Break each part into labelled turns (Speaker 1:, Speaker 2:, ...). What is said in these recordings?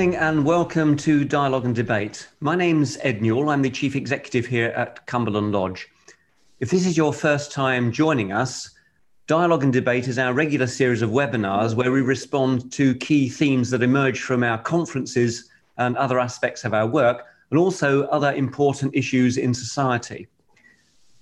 Speaker 1: morning and welcome to Dialogue and Debate. My name's Ed Newell. I'm the Chief Executive here at Cumberland Lodge. If this is your first time joining us, Dialogue and Debate is our regular series of webinars where we respond to key themes that emerge from our conferences and other aspects of our work, and also other important issues in society.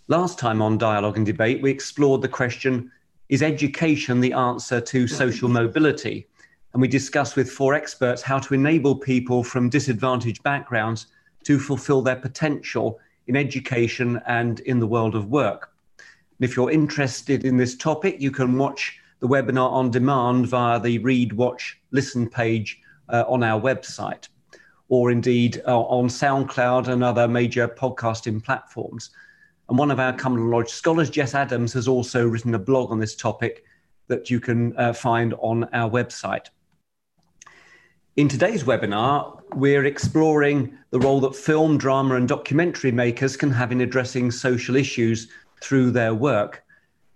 Speaker 1: Last time on Dialogue and Debate, we explored the question Is education the answer to social mobility? And we discussed with four experts how to enable people from disadvantaged backgrounds to fulfill their potential in education and in the world of work. And if you're interested in this topic, you can watch the webinar on demand via the Read, Watch, Listen page uh, on our website, or indeed uh, on SoundCloud and other major podcasting platforms. And one of our Cumberland Lodge scholars, Jess Adams, has also written a blog on this topic that you can uh, find on our website. In today's webinar, we're exploring the role that film, drama, and documentary makers can have in addressing social issues through their work.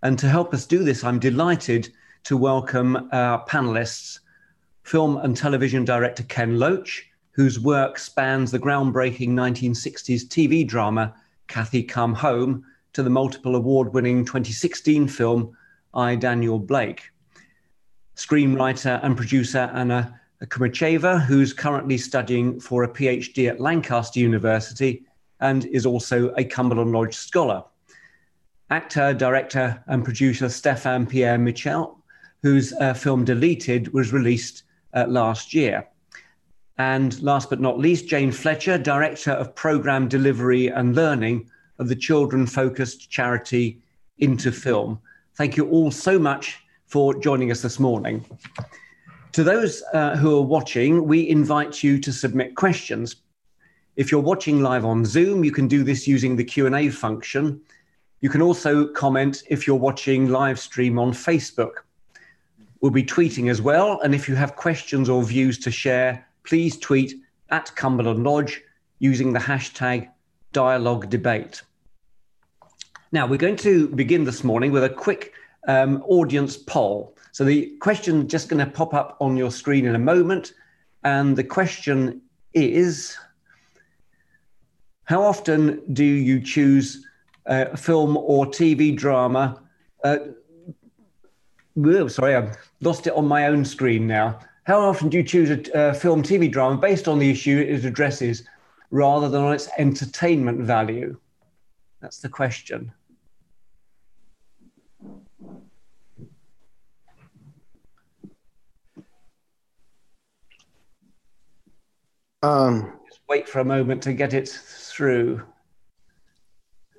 Speaker 1: And to help us do this, I'm delighted to welcome our panelists film and television director Ken Loach, whose work spans the groundbreaking 1960s TV drama Cathy Come Home to the multiple award winning 2016 film I, Daniel Blake. Screenwriter and producer Anna Kumacheva, who's currently studying for a PhD at Lancaster University and is also a Cumberland Lodge scholar. Actor, director, and producer Stefan Pierre Michel, whose uh, film Deleted was released uh, last year. And last but not least, Jane Fletcher, Director of Programme Delivery and Learning of the children focused charity Into Film. Thank you all so much for joining us this morning. To those uh, who are watching, we invite you to submit questions. If you're watching live on Zoom, you can do this using the Q&A function. You can also comment if you're watching live stream on Facebook. We'll be tweeting as well, and if you have questions or views to share, please tweet at Cumberland Lodge using the hashtag dialogue debate. Now, we're going to begin this morning with a quick um, audience poll. So the question just going to pop up on your screen in a moment. And the question is How often do you choose a film or TV drama? Uh, sorry, I've lost it on my own screen now. How often do you choose a uh, film TV drama based on the issue it addresses rather than on its entertainment value? That's the question. Um, Just wait for a moment to get it through.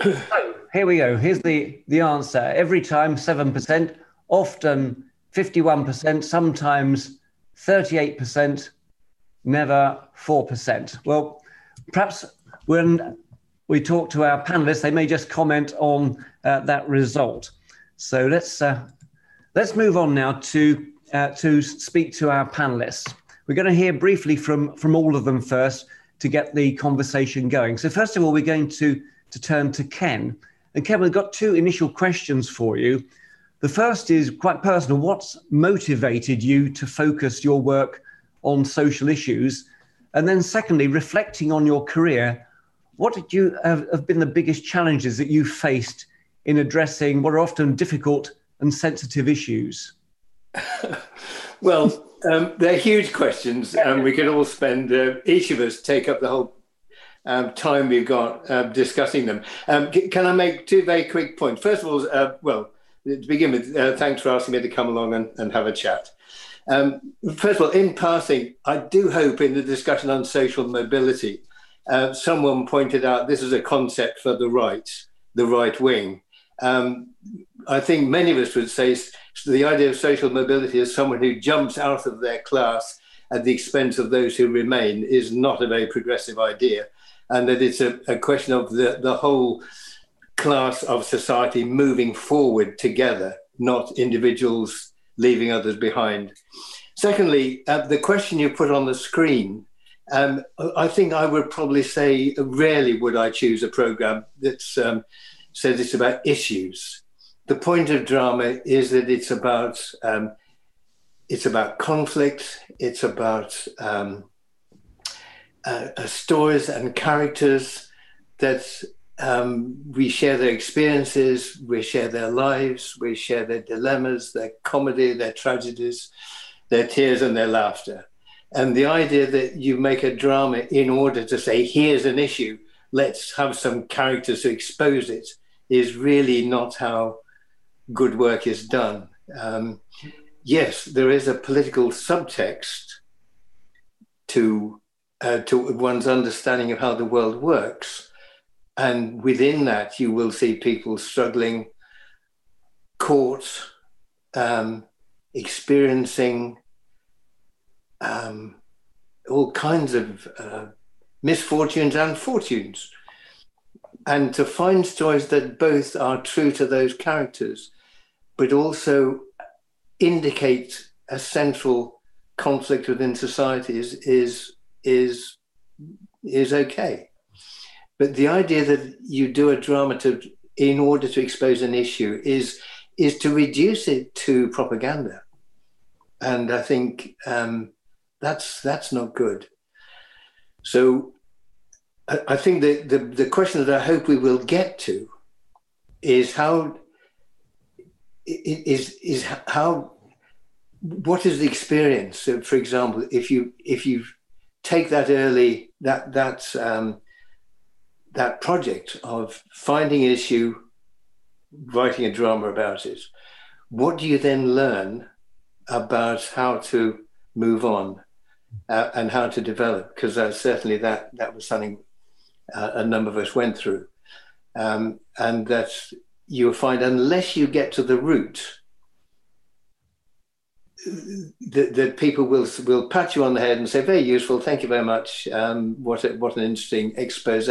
Speaker 1: so here we go. Here's the, the answer. Every time 7%, often 51%, sometimes 38%, never 4%. Well, perhaps when we talk to our panelists, they may just comment on uh, that result. So let's uh, let's move on now to uh, to speak to our panelists. We're going to hear briefly from, from all of them first to get the conversation going. So, first of all, we're going to, to turn to Ken. And Ken, we've got two initial questions for you. The first is quite personal. What's motivated you to focus your work on social issues? And then, secondly, reflecting on your career, what did you have, have been the biggest challenges that you faced in addressing what are often difficult and sensitive issues?
Speaker 2: well, um, they're huge questions, and we could all spend uh, each of us take up the whole um, time we've got uh, discussing them. Um, c- can I make two very quick points? First of all, uh, well, to begin with, uh, thanks for asking me to come along and, and have a chat. Um, first of all, in passing, I do hope in the discussion on social mobility, uh, someone pointed out this is a concept for the right, the right wing. Um, I think many of us would say so the idea of social mobility as someone who jumps out of their class at the expense of those who remain is not a very progressive idea. And that it's a, a question of the, the whole class of society moving forward together, not individuals leaving others behind. Secondly, uh, the question you put on the screen, um, I think I would probably say rarely would I choose a program that um, says it's about issues the point of drama is that it's about um, it's about conflict. It's about um, uh, uh, stories and characters that um, we share their experiences, we share their lives, we share their dilemmas, their comedy, their tragedies, their tears, and their laughter. And the idea that you make a drama in order to say, here's an issue, let's have some characters to expose it, is really not how good work is done. Um, yes, there is a political subtext to uh, to one's understanding of how the world works, and within that, you will see people struggling, caught, um, experiencing um, all kinds of uh, misfortunes and fortunes. And to find stories that both are true to those characters, but also indicate a central conflict within society is is is is okay. But the idea that you do a drama to in order to expose an issue is is to reduce it to propaganda, and I think um, that's that's not good. So I, think the, the the question that I hope we will get to is how is is how what is the experience? For example if you if you take that early that that um, that project of finding an issue writing a drama about it what do you then learn about how to move on uh, and how to develop? Because uh, certainly that that was something uh, a number of us went through um, and that you'll find unless you get to the root, that, that people will will pat you on the head and say, "Very useful, thank you very much. Um, what a, what an interesting expose."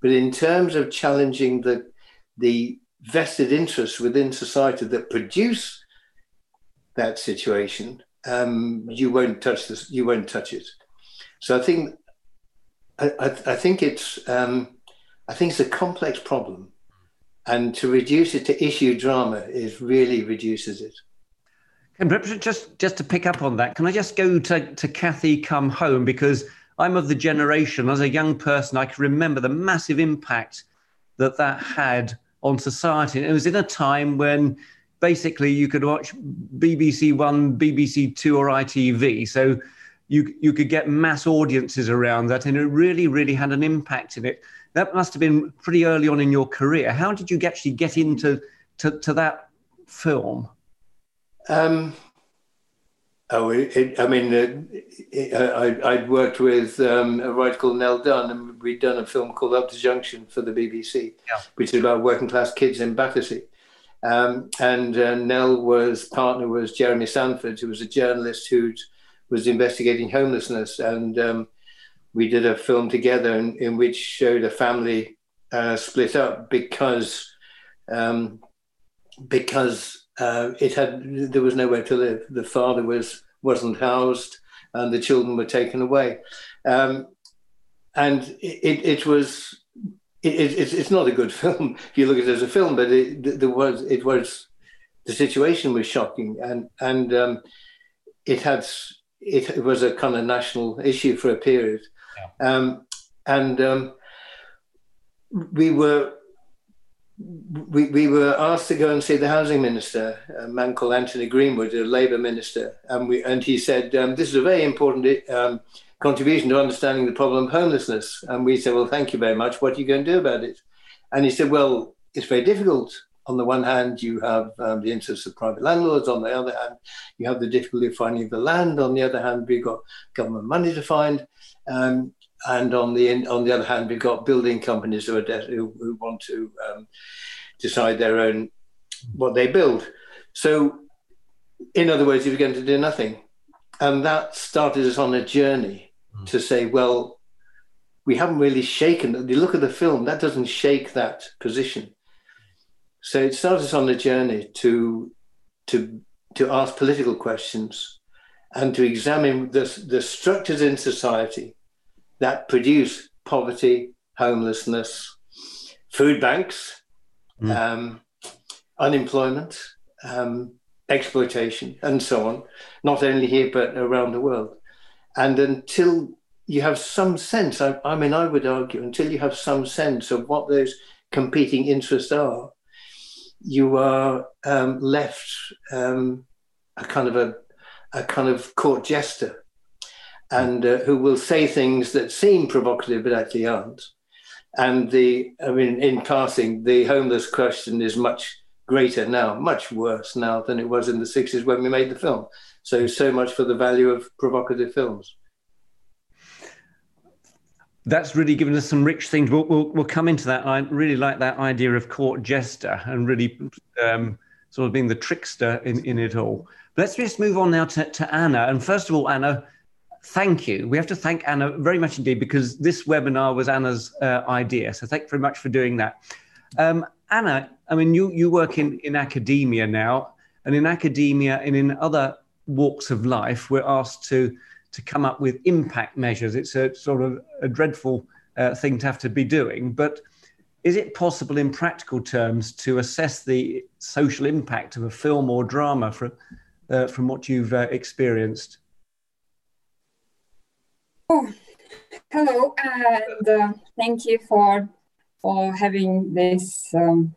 Speaker 2: But in terms of challenging the the vested interests within society that produce that situation, um, you won't touch this. You won't touch it. So I think I, I, I think it's um, I think it's a complex problem and to reduce it to issue drama is really reduces it.
Speaker 1: And just just to pick up on that, can I just go to, to Cathy Come Home because I'm of the generation as a young person I can remember the massive impact that that had on society. It was in a time when basically you could watch BBC One, BBC Two, or ITV. So you you could get mass audiences around that, and it really really had an impact in it that must have been pretty early on in your career. How did you actually get into to, to that film? Um,
Speaker 2: oh, it, it, I mean, uh, it, I, would worked with um, a writer called Nell Dunn, and we'd done a film called Up the Junction for the BBC, yeah. which is about working class kids in Battersea. Um, and uh, Nell was partner was Jeremy Sandford, who was a journalist who was investigating homelessness, and um, we did a film together in, in which showed a family uh, split up because um, because uh, it had there was nowhere to live. The father was wasn't housed, and the children were taken away. Um, and it, it was it, it, it's not a good film if you look at it as a film, but it, there was it was the situation was shocking, and and um, it had it was a kind of national issue for a period. Um, and um, we were we, we were asked to go and see the housing minister, a man called Anthony Greenwood, a Labour minister, and we and he said um, this is a very important um, contribution to understanding the problem of homelessness. And we said, well, thank you very much. What are you going to do about it? And he said, well, it's very difficult. On the one hand, you have um, the interests of private landlords. On the other hand, you have the difficulty of finding the land. On the other hand, we've got government money to find. Um, and on the on the other hand, we've got building companies who are de- who, who, want to um, decide their own what they build. So, in other words, you're going to do nothing, and that started us on a journey mm. to say, well, we haven't really shaken. You look at the film; that doesn't shake that position. So it started us on a journey to to to ask political questions and to examine the, the structures in society that produce poverty, homelessness, food banks, mm. um, unemployment, um, exploitation, and so on, not only here but around the world. And until you have some sense. I, I, mean, I would argue until you have some sense of what those competing interests are, you are um, left um, a kind of a, a kind of court jester, and uh, who will say things that seem provocative but actually aren't. And the, I mean, in passing, the homeless question is much greater now, much worse now than it was in the 60s when we made the film. So, so much for the value of provocative films.
Speaker 1: That's really given us some rich things. We'll, we'll, we'll come into that. I really like that idea of court jester and really um, sort of being the trickster in, in it all. But let's just move on now to, to Anna. And first of all, Anna, thank you. We have to thank Anna very much indeed because this webinar was Anna's uh, idea. So thank you very much for doing that. Um, Anna, I mean, you, you work in, in academia now, and in academia and in other walks of life, we're asked to, to come up with impact measures. It's a sort of a dreadful uh, thing to have to be doing, but is it possible in practical terms to assess the social impact of a film or drama from, uh, from what you've uh, experienced?
Speaker 3: Oh, hello, and uh, thank you for for having this um,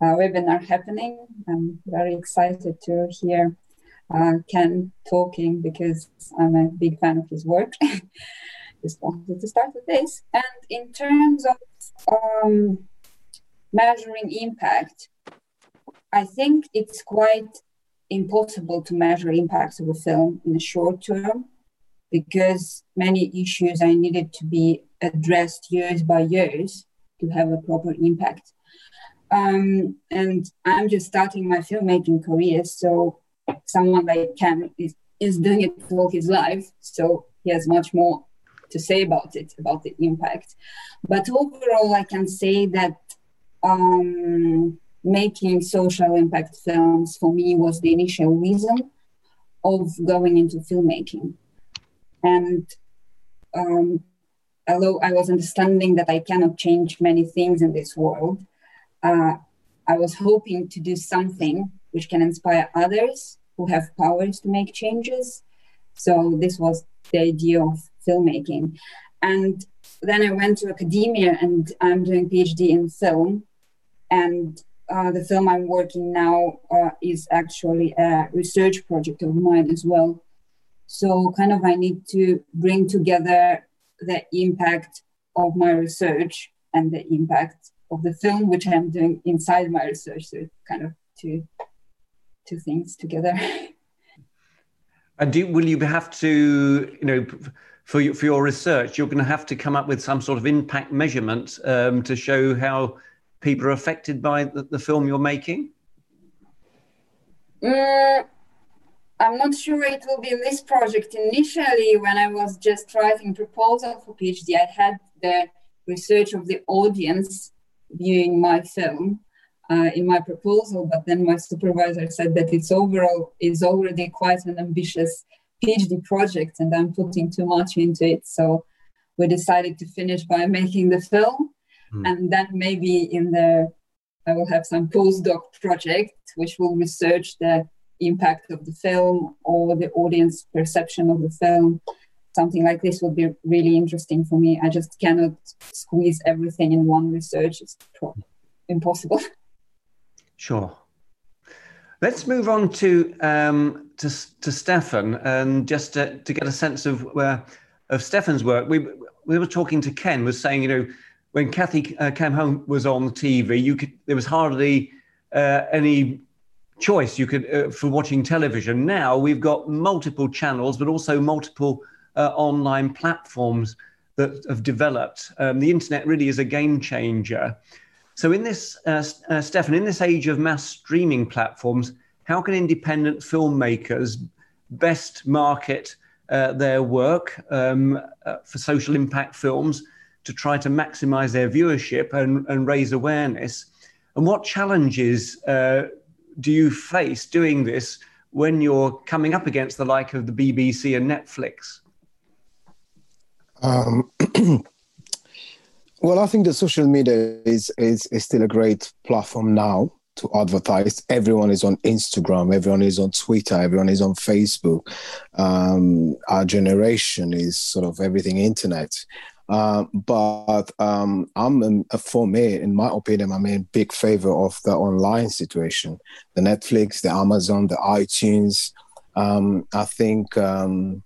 Speaker 3: uh, webinar happening. I'm very excited to hear uh, Ken talking because I'm a big fan of his work. Just wanted to start with this. And in terms of um, measuring impact, I think it's quite impossible to measure impacts of a film in the short term because many issues are needed to be addressed years by years to have a proper impact. Um, and I'm just starting my filmmaking career, so someone like Ken is, is doing it for his life, so he has much more to say about it, about the impact. But overall, I can say that um, making social impact films for me was the initial reason of going into filmmaking. And um, although I was understanding that I cannot change many things in this world, uh, I was hoping to do something which can inspire others who have powers to make changes. So this was the idea of filmmaking. And then I went to academia and I'm doing PhD in film. And uh, the film I'm working now uh, is actually a research project of mine as well. So, kind of, I need to bring together the impact of my research and the impact of the film, which I'm doing inside my research. So, kind of two two things together.
Speaker 1: And do, will you have to, you know, for your, for your research, you're going to have to come up with some sort of impact measurement um, to show how people are affected by the, the film you're making?
Speaker 3: Mm, I'm not sure it will be in this project. Initially, when I was just writing proposal for PhD, I had the research of the audience viewing my film uh, in my proposal, but then my supervisor said that it's overall is already quite an ambitious PhD project, and I'm putting too much into it. So we decided to finish by making the film, mm. and then maybe in the I will have some postdoc project which will research the impact of the film or the audience perception of the film. Something like this would be really interesting for me. I just cannot squeeze everything in one research. It's pro- impossible.
Speaker 1: Sure. Let's move on to um, to, to Stefan and just to, to get a sense of where of Stefan's work. We we were talking to Ken was saying you know when Cathy uh, came home was on TV you could there was hardly uh, any choice you could uh, for watching television. Now we've got multiple channels, but also multiple uh, online platforms that have developed. Um, the internet really is a game changer. So, in this, uh, uh, Stefan, in this age of mass streaming platforms, how can independent filmmakers best market uh, their work um, uh, for social impact films to try to maximize their viewership and, and raise awareness? And what challenges uh, do you face doing this when you're coming up against the like of the BBC and Netflix? Um,
Speaker 4: well, I think that social media is, is, is still a great platform now. to advertise. Everyone is on Instagram, everyone is on Twitter, everyone is on Facebook. Um, our generation is sort of everything internet. Uh, but um, I'm for me, in my opinion, I'm in big favor of the online situation, the Netflix, the Amazon, the iTunes. Um, I think um,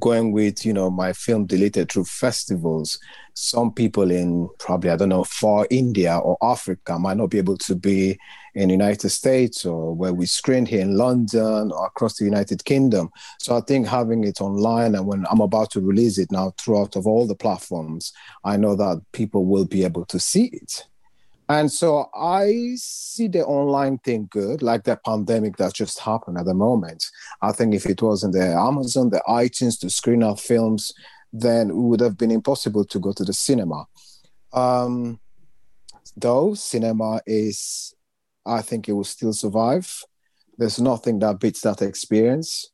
Speaker 4: going with you know my film deleted through festivals some people in probably i don't know far india or africa might not be able to be in united states or where we screen here in london or across the united kingdom. So i think having it online and when i'm about to release it now throughout of all the platforms i know that people will be able to see it and so I see the online thing good, like the pandemic that just happened at the moment. I think if it wasn't the Amazon, the iTunes to screen our films, then it would have been impossible to go to the cinema. Um, though cinema is, I think it will still survive. There's nothing that beats that experience.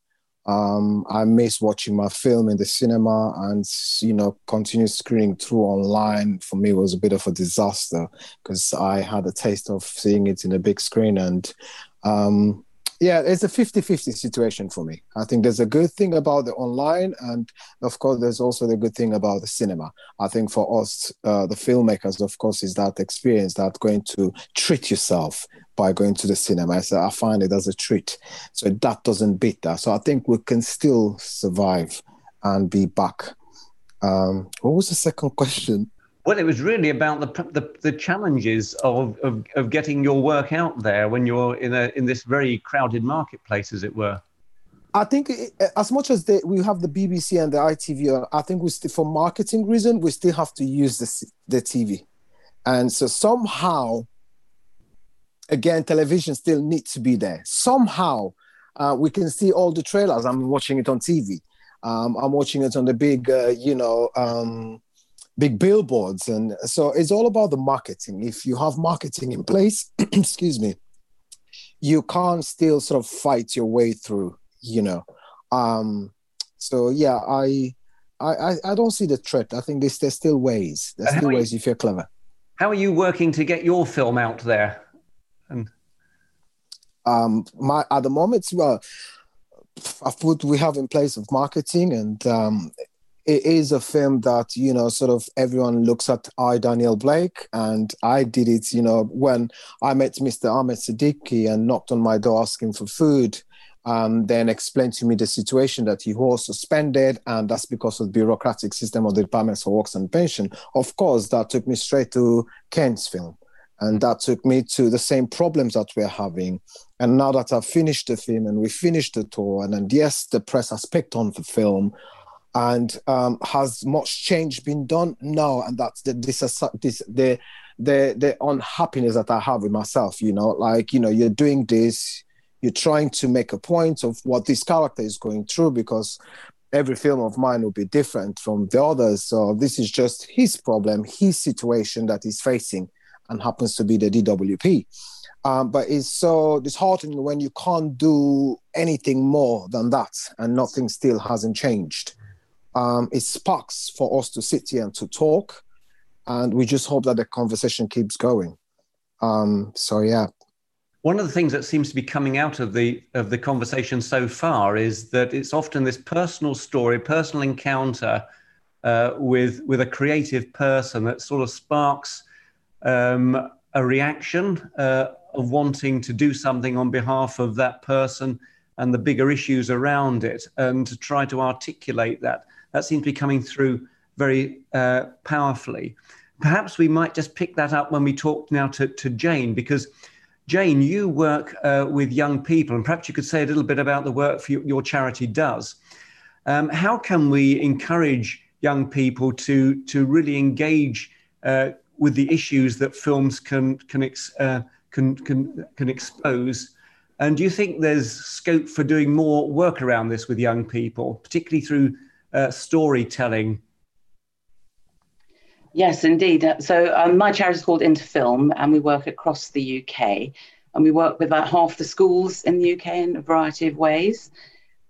Speaker 4: Um, I miss watching my film in the cinema and you know continue screening through online. For me, was a bit of a disaster because I had a taste of seeing it in a big screen and um, yeah, it's a 50-50 situation for me. I think there's a good thing about the online, and of course, there's also the good thing about the cinema. I think for us, uh, the filmmakers, of course, is that experience that going to treat yourself by going to the cinema. So I find it as a treat. So that doesn't beat that. So I think we can still survive and be back. Um, what was the second question?
Speaker 1: Well, it was really about the the, the challenges of, of, of getting your work out there when you're in a in this very crowded marketplace, as it were.
Speaker 4: I think it, as much as we have the BBC and the ITV, I think we still, for marketing reason, we still have to use the the TV, and so somehow, again, television still needs to be there. Somehow, uh, we can see all the trailers. I'm watching it on TV. Um, I'm watching it on the big, uh, you know. Um, big billboards and so it's all about the marketing if you have marketing in place excuse me you can't still sort of fight your way through you know um so yeah i i i don't see the threat i think there's, there's still ways there's still ways you, if you're clever
Speaker 1: how are you working to get your film out there and
Speaker 4: um my at the moment well I've put we have in place of marketing and um, it is a film that you know sort of everyone looks at i daniel blake and i did it you know when i met mr ahmed siddiqui and knocked on my door asking for food um, then explained to me the situation that he was suspended and that's because of the bureaucratic system of the department for works and pension. Of course that took me straight to ken's film and that took me to the same problems that we're having and now that i've finished the film and we finished the tour and, and yes the press has picked on the film and um, has much change been done? No, and that's the this, this the the the unhappiness that I have with myself. You know, like you know, you're doing this, you're trying to make a point of what this character is going through because every film of mine will be different from the others. So this is just his problem, his situation that he's facing, and happens to be the DWP. Um, but it's so disheartening when you can't do anything more than that, and nothing still hasn't changed um, it sparks for us to sit here and to talk. And we just hope that the conversation keeps going. Um, so, yeah.
Speaker 1: One of the things that seems to be coming out of the of the conversation so far is that it's often this personal story, personal encounter uh, with with a creative person that sort of sparks um, a reaction uh, of wanting to do something on behalf of that person and the bigger issues around it, and to try to articulate that that seems to be coming through very uh, powerfully. Perhaps we might just pick that up when we talk now to, to Jane, because Jane, you work uh, with young people, and perhaps you could say a little bit about the work your, your, charity does. Um, how can we encourage young people to to really engage uh, with the issues that films can can, ex, uh, can can can expose? And do you think there's scope for doing more work around this with young people, particularly through uh, storytelling?
Speaker 5: Yes, indeed. Uh, so um, my charity is called Into Film, and we work across the UK. And we work with about half the schools in the UK in a variety of ways.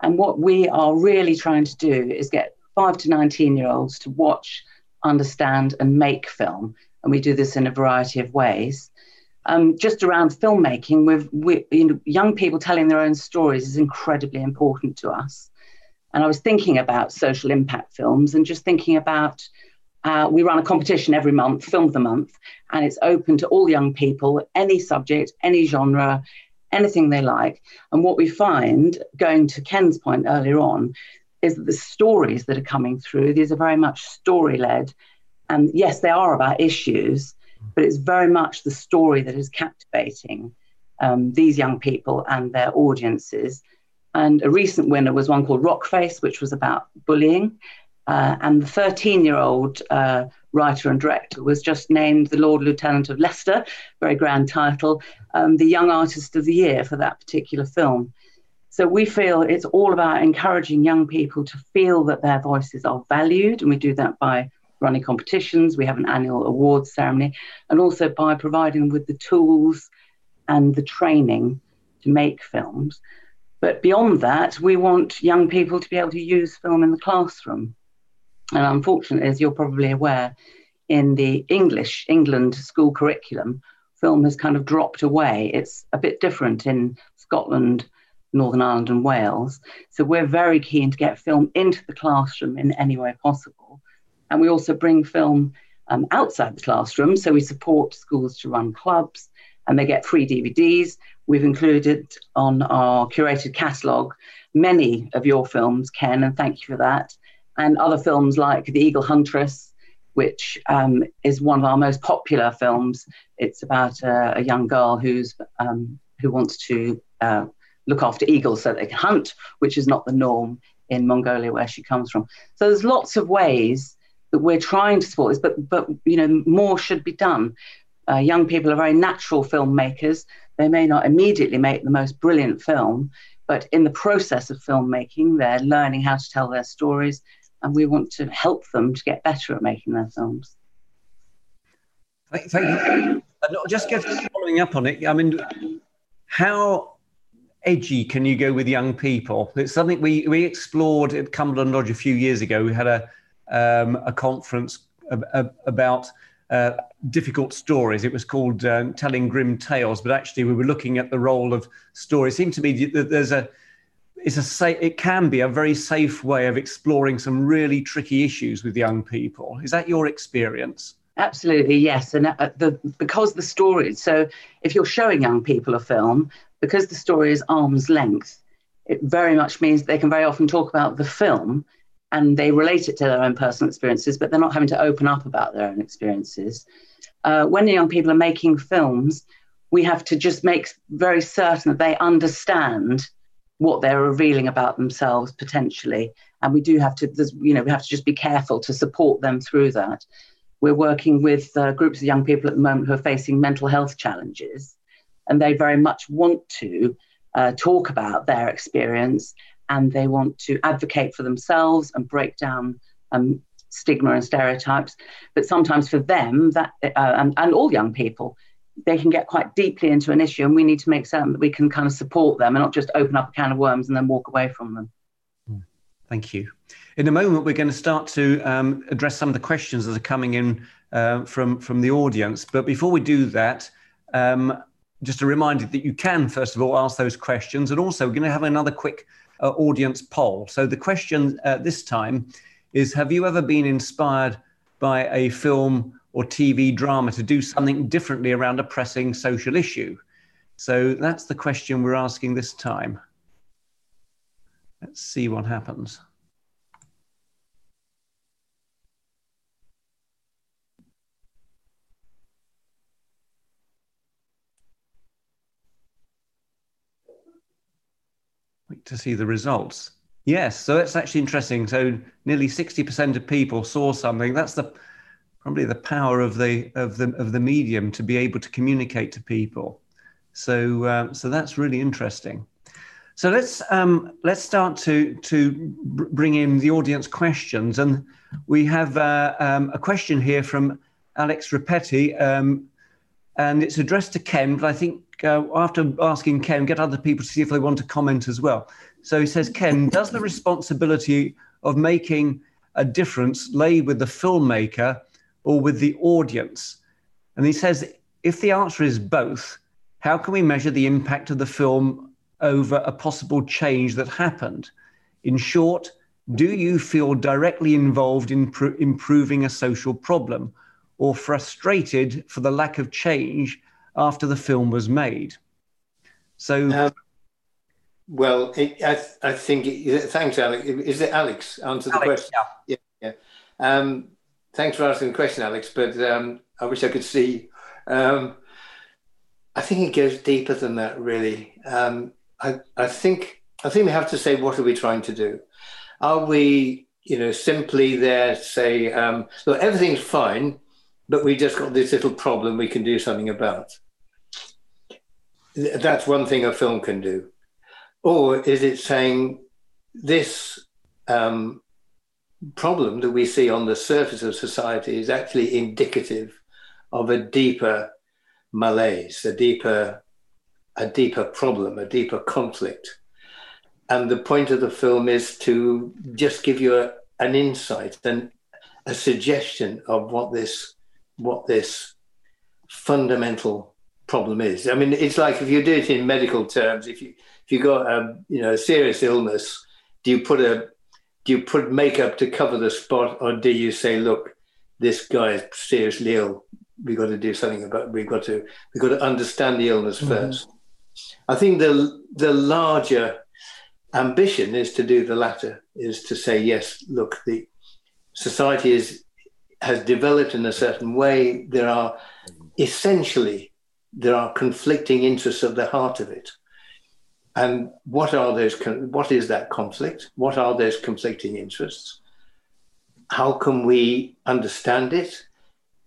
Speaker 5: And what we are really trying to do is get five to 19 year olds to watch, understand, and make film. And we do this in a variety of ways. um, just around filmmaking, with we, you know, young people telling their own stories is incredibly important to us. And I was thinking about social impact films and just thinking about uh, we run a competition every month, Film of the Month, and it's open to all young people, any subject, any genre, anything they like. And what we find, going to Ken's point earlier on, is that the stories that are coming through, these are very much story led. And yes, they are about issues, but it's very much the story that is captivating um, these young people and their audiences. And a recent winner was one called Rockface, which was about bullying. Uh, and the 13 year old uh, writer and director was just named the Lord Lieutenant of Leicester, very grand title, um, the Young Artist of the Year for that particular film. So we feel it's all about encouraging young people to feel that their voices are valued, and we do that by running competitions. We have an annual awards ceremony, and also by providing them with the tools and the training to make films. But beyond that, we want young people to be able to use film in the classroom. And unfortunately, as you're probably aware, in the English England school curriculum, film has kind of dropped away. It's a bit different in Scotland, Northern Ireland, and Wales. So we're very keen to get film into the classroom in any way possible. And we also bring film um, outside the classroom. So we support schools to run clubs and they get free DVDs. We've included on our curated catalogue many of your films, Ken, and thank you for that and other films like The Eagle Huntress, which um, is one of our most popular films. It's about a, a young girl who's um, who wants to uh, look after eagles so they can hunt, which is not the norm in Mongolia where she comes from. So there's lots of ways that we're trying to support this, but but you know more should be done. Uh, young people are very natural filmmakers. They may not immediately make the most brilliant film, but in the process of filmmaking, they're learning how to tell their stories and we want to help them to get better at making their films.
Speaker 1: Thank, you. And just following up on it. I mean, how edgy can you go with young people? It's something we we explored at Cumberland Lodge a few years ago. We had a um, a conference about uh, difficult stories. It was called um, Telling Grim Tales, but actually we were looking at the role of stories. It seemed to me that there's a it's a safe, it can be a very safe way of exploring some really tricky issues with young people. Is that your experience?
Speaker 5: Absolutely, yes. And uh, the, because the story, so if you're showing young people a film, because the story is arm's length, it very much means they can very often talk about the film and they relate it to their own personal experiences, but they're not having to open up about their own experiences. Uh, when young people are making films, we have to just make very certain that they understand what they're revealing about themselves potentially. And we do have to, you know, we have to just be careful to support them through that. We're working with uh, groups of young people at the moment who are facing mental health challenges, and they very much want to uh, talk about their experience and they want to advocate for themselves and break down um, stigma and stereotypes. But sometimes for them, that uh, and, and all young people, they can get quite deeply into an issue, and we need to make certain that we can kind of support them and not just open up a can of worms and then walk away from them.
Speaker 1: Hmm. Thank you. In a moment, we're going to start to um, address some of the questions that are coming in uh, from from the audience. But before we do that, um, just a reminder that you can first of all ask those questions, and also we're going to have another quick uh, audience poll. So the question uh, this time is: Have you ever been inspired by a film or TV drama to do something differently around a pressing social issue? So that's the question we're asking this time. Let's see what happens. To see the results. Yes, so that's actually interesting. So nearly 60% of people saw something. That's the probably the power of the of the of the medium to be able to communicate to people. So uh, so that's really interesting. So let's um, let's start to to bring in the audience questions, and we have uh, um, a question here from Alex Rapetti, um, and it's addressed to Ken. But I think uh, after asking Ken, get other people to see if they want to comment as well. So he says, Ken, does the responsibility of making a difference lay with the filmmaker or with the audience. And he says, if the answer is both, how can we measure the impact of the film over a possible change that happened? In short, do you feel directly involved in pr- improving a social problem or frustrated for the lack of change after the film was made? So,
Speaker 2: um, well, it, I, I, think, it, thanks, Alex. Is it Alex? Answer the
Speaker 1: Alex,
Speaker 2: question. Yeah. yeah, yeah. Um, thanks for asking the question, Alex, but um, I wish I could see. Um, I think it goes deeper than that, really. Um, I, I think I think we have to say, what are we trying to do? Are we, you know, simply there to say, um, look, everything's fine, but we just got this little problem we can do something about? That's one thing a film can do. Or is it saying this um, problem that we see on the surface of society is actually indicative of a deeper malaise, a deeper, a deeper problem, a deeper conflict. And the point of the film is to just give you a, an insight and a suggestion of what this, what this fundamental problem is. I mean, it's like if you do it in medical terms, if you if you got a you know a serious illness, do you put a do you put makeup to cover the spot, or do you say, look, this guy is seriously ill? we've got to do something about we've got to we've got to understand the illness mm-hmm. first i think the the larger ambition is to do the latter is to say yes look the society is has developed in a certain way there are essentially there are conflicting interests at the heart of it and what are those what is that conflict what are those conflicting interests how can we understand it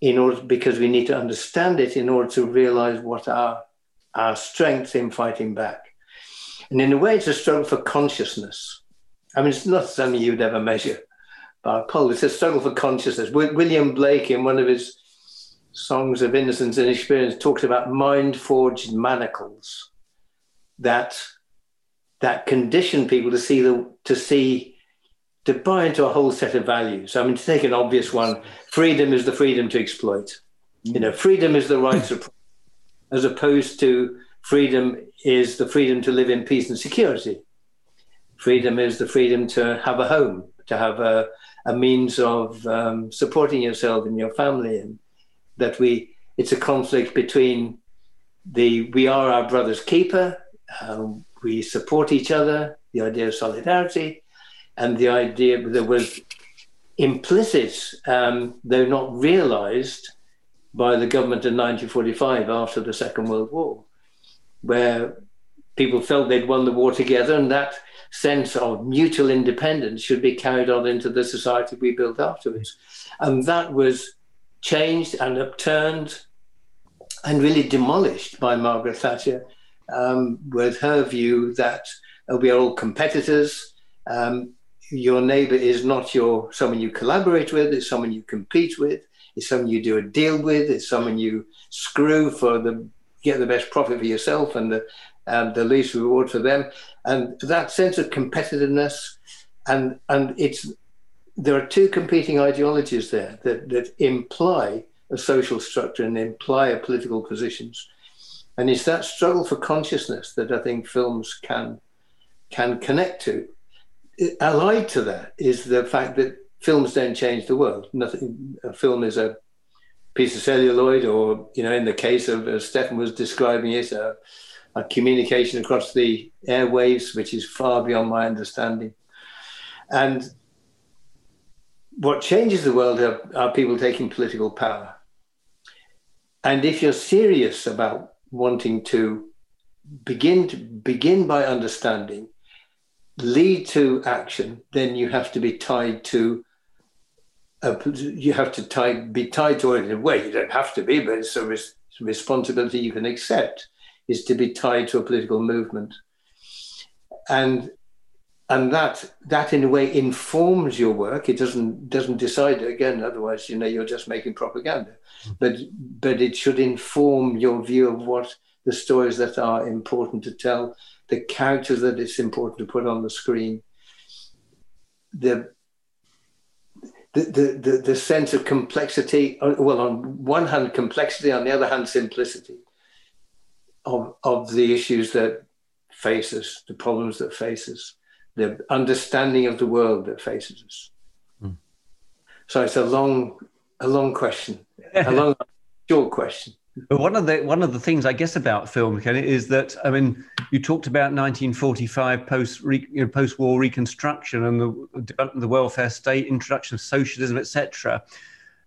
Speaker 2: in order because we need to understand it in order to realize what our our strength in fighting back. And in a way, it's a struggle for consciousness. I mean, it's not something you'd ever measure by a poll. It's a struggle for consciousness. William Blake, in one of his songs of innocence and experience, talks about mind forged manacles that that condition people to see the to see to buy into a whole set of values. I mean, to take an obvious one, freedom is the freedom to exploit. You know, freedom is the right to, as opposed to freedom is the freedom to live in peace and security. Freedom is the freedom to have a home, to have a, a means of um, supporting yourself and your family, and that we it's a conflict between the we are our brother's keeper, um, we support each other, the idea of solidarity, and the idea that was implicit, um, though not realized, by the government in 1945 after the Second World War, where people felt they'd won the war together, and that sense of mutual independence should be carried on into the society we built afterwards. And that was changed and upturned and really demolished by Margaret Thatcher um, with her view that uh, we are all competitors. Um, your neighbor is not your someone you collaborate with, it's someone you compete with, it's someone you do a deal with, it's someone you screw for the get the best profit for yourself and the um, the least reward for them. And that sense of competitiveness and and it's there are two competing ideologies there that, that imply a social structure and imply a political positions. And it's that struggle for consciousness that I think films can can connect to allied to that is the fact that films don't change the world. Nothing. A film is a piece of celluloid, or you know, in the case of as Stefan was describing it, a, a communication across the airwaves, which is far beyond my understanding. And what changes the world are, are people taking political power. And if you're serious about wanting to begin to begin by understanding lead to action, then you have to be tied to. You have to tie, be tied to it in a way. You don't have to be, but it's a res- responsibility you can accept. Is to be tied to a political movement, and and that that in a way informs your work. It doesn't doesn't decide it again. Otherwise, you know, you're just making propaganda. But but it should inform your view of what the stories that are important to tell the characters that it's important to put on the screen, the the, the, the, the sense of complexity, uh, well, on one hand, complexity, on the other hand, simplicity of, of the issues that face us, the problems that face us, the understanding of the world that faces us. Mm. So it's a long, a long question, a long, short question.
Speaker 1: But one of the one of the things I guess about film is that I mean you talked about 1945 post you know, post war reconstruction and the development of the welfare state, introduction of socialism, etc.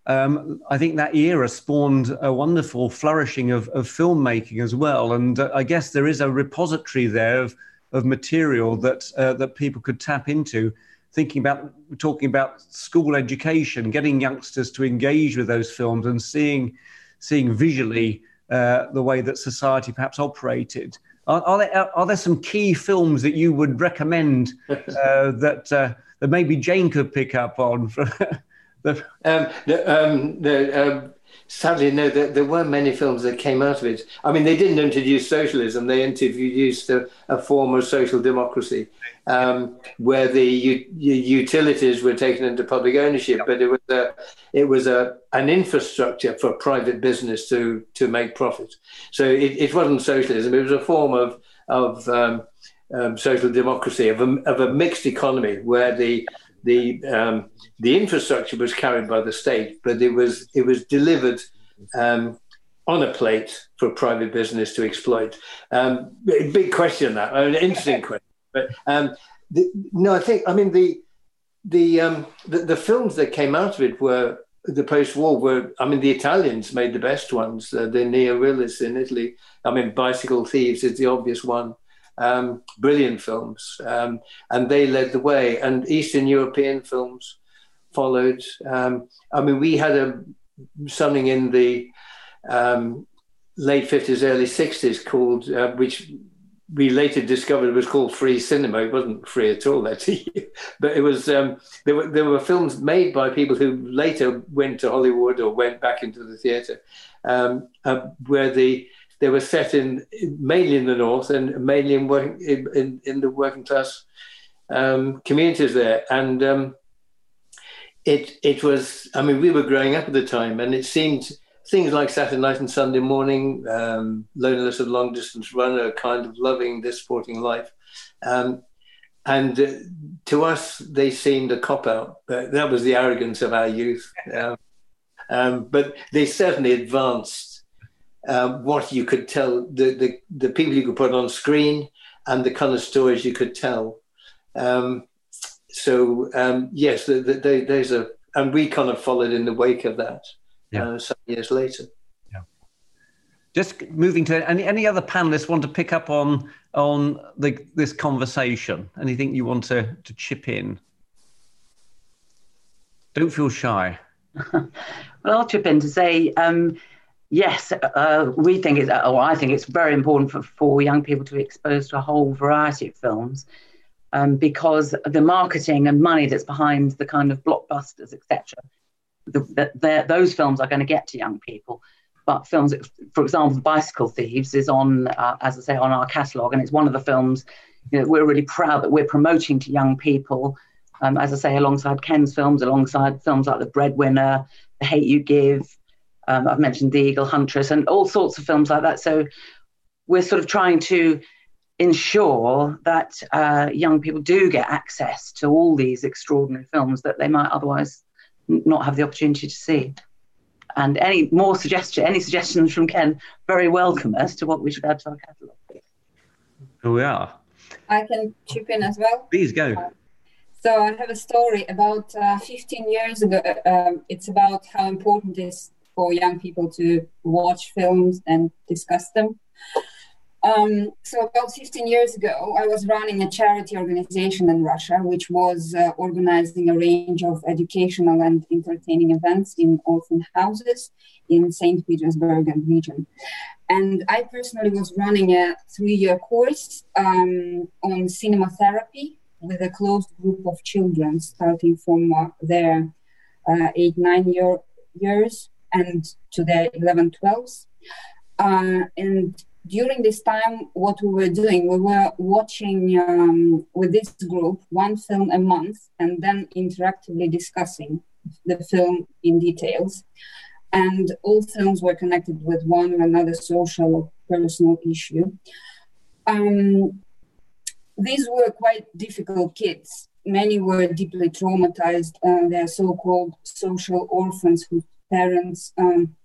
Speaker 1: Um, I think that era spawned a wonderful flourishing of, of filmmaking as well, and uh, I guess there is a repository there of of material that uh, that people could tap into. Thinking about talking about school education, getting youngsters to engage with those films and seeing seeing visually uh, the way that society perhaps operated. Are, are, there, are there some key films that you would recommend uh, that, uh, that maybe Jane could pick up on?
Speaker 2: the... Um, the, um, the, um, sadly, no, there, there weren't many films that came out of it. I mean, they didn't introduce socialism, they introduced a, a form of social democracy um, where the u- utilities were taken into public ownership, but it was a, it was a, an infrastructure for private business to, to make profit. So it, it wasn't socialism, it was a form of, of um, um, social democracy, of a, of a mixed economy where the the um, the infrastructure was carried by the state, but it was it was delivered um, on a plate for private business to exploit. Um, big question that, an interesting question. But um, the, no, I think I mean the the, um, the the films that came out of it were the post-war were I mean the Italians made the best ones. Uh, the neo-realists in Italy. I mean, Bicycle Thieves is the obvious one um, brilliant films, um, and they led the way. And Eastern European films followed. Um, I mean, we had a something in the um, late fifties, early sixties called, uh, which we later discovered was called free cinema. It wasn't free at all, actually, but it was. Um, there were there were films made by people who later went to Hollywood or went back into the theatre, um, uh, where the they were set in mainly in the north and mainly in working in, in the working class um, communities there. And um, it it was. I mean, we were growing up at the time, and it seemed things like Saturday night and Sunday morning, um, loneliness of long distance runner, kind of loving this sporting life. Um, and uh, to us, they seemed a cop out. that was the arrogance of our youth. Um, um, but they certainly advanced um, what you could tell, the, the, the people you could put on screen, and the kind of stories you could tell. Um, so um, yes, the, the, the, there's a, and we kind of followed in the wake of that yeah. uh, some years later.
Speaker 1: Yeah. Just moving to any any other panelists want to pick up on on the, this conversation? Anything you want to to chip in? Don't feel shy.
Speaker 5: well, I'll chip in to say. Um, yes, uh, we think it's, or I think it's very important for, for young people to be exposed to a whole variety of films um, because the marketing and money that's behind the kind of blockbusters, etc. those films are going to get to young people. But films, for example, Bicycle Thieves is on, uh, as I say, on our catalogue, and it's one of the films you know, we're really proud that we're promoting to young people. Um, as I say, alongside Ken's films, alongside films like The Breadwinner, The Hate You Give, um, I've mentioned The Eagle Huntress and all sorts of films like that. So we're sort of trying to ensure that uh, young people do get access to all these extraordinary films that they might otherwise not have the opportunity to see. And any more suggestion, any suggestions from Ken, very welcome as to what we should add to our catalogue.
Speaker 1: Here we are.
Speaker 3: I can chip in as well.
Speaker 1: Please go.
Speaker 3: Uh, so I have a story about uh, 15 years ago. Um, it's about how important it is for young people to watch films and discuss them. Um, so about 15 years ago, I was running a charity organization in Russia, which was uh, organizing a range of educational and entertaining events in orphan houses in St. Petersburg and region. And I personally was running a three-year course um, on cinema therapy with a closed group of children, starting from uh, their uh, eight, nine year, years and to the 11 12s. Uh, and during this time, what we were doing, we were watching um, with this group one film a month and then interactively discussing the film in details. And all films were connected with one or another social or personal issue. Um, these were quite difficult kids. Many were deeply traumatized. Uh, they are so called social orphans whose parents um,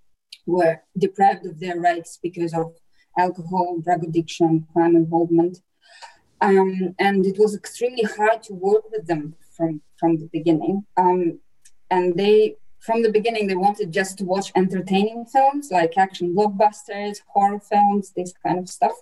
Speaker 3: were deprived of their rights because of alcohol, drug addiction, crime involvement. Um, and it was extremely hard to work with them from, from the beginning. Um, and they from the beginning they wanted just to watch entertaining films like action blockbusters horror films this kind of stuff.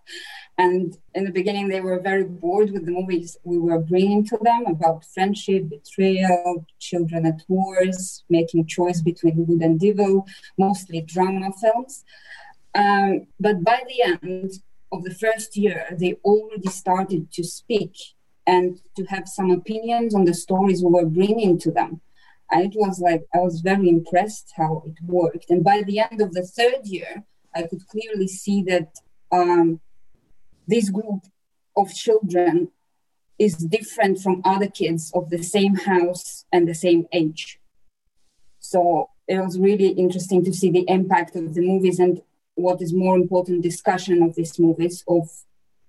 Speaker 3: And in the beginning they were very bored with the movies we were bringing to them about friendship betrayal children at wars making choice between good and evil mostly drama films. Um, but by the end of the first year they already started to speak and to have some opinions on the stories we were bringing to them and it was like, I was very impressed how it worked. And by the end of the third year, I could clearly see that um, this group of children is different from other kids of the same house and the same age. So it was really interesting to see the impact of the movies and what is more important discussion of these movies of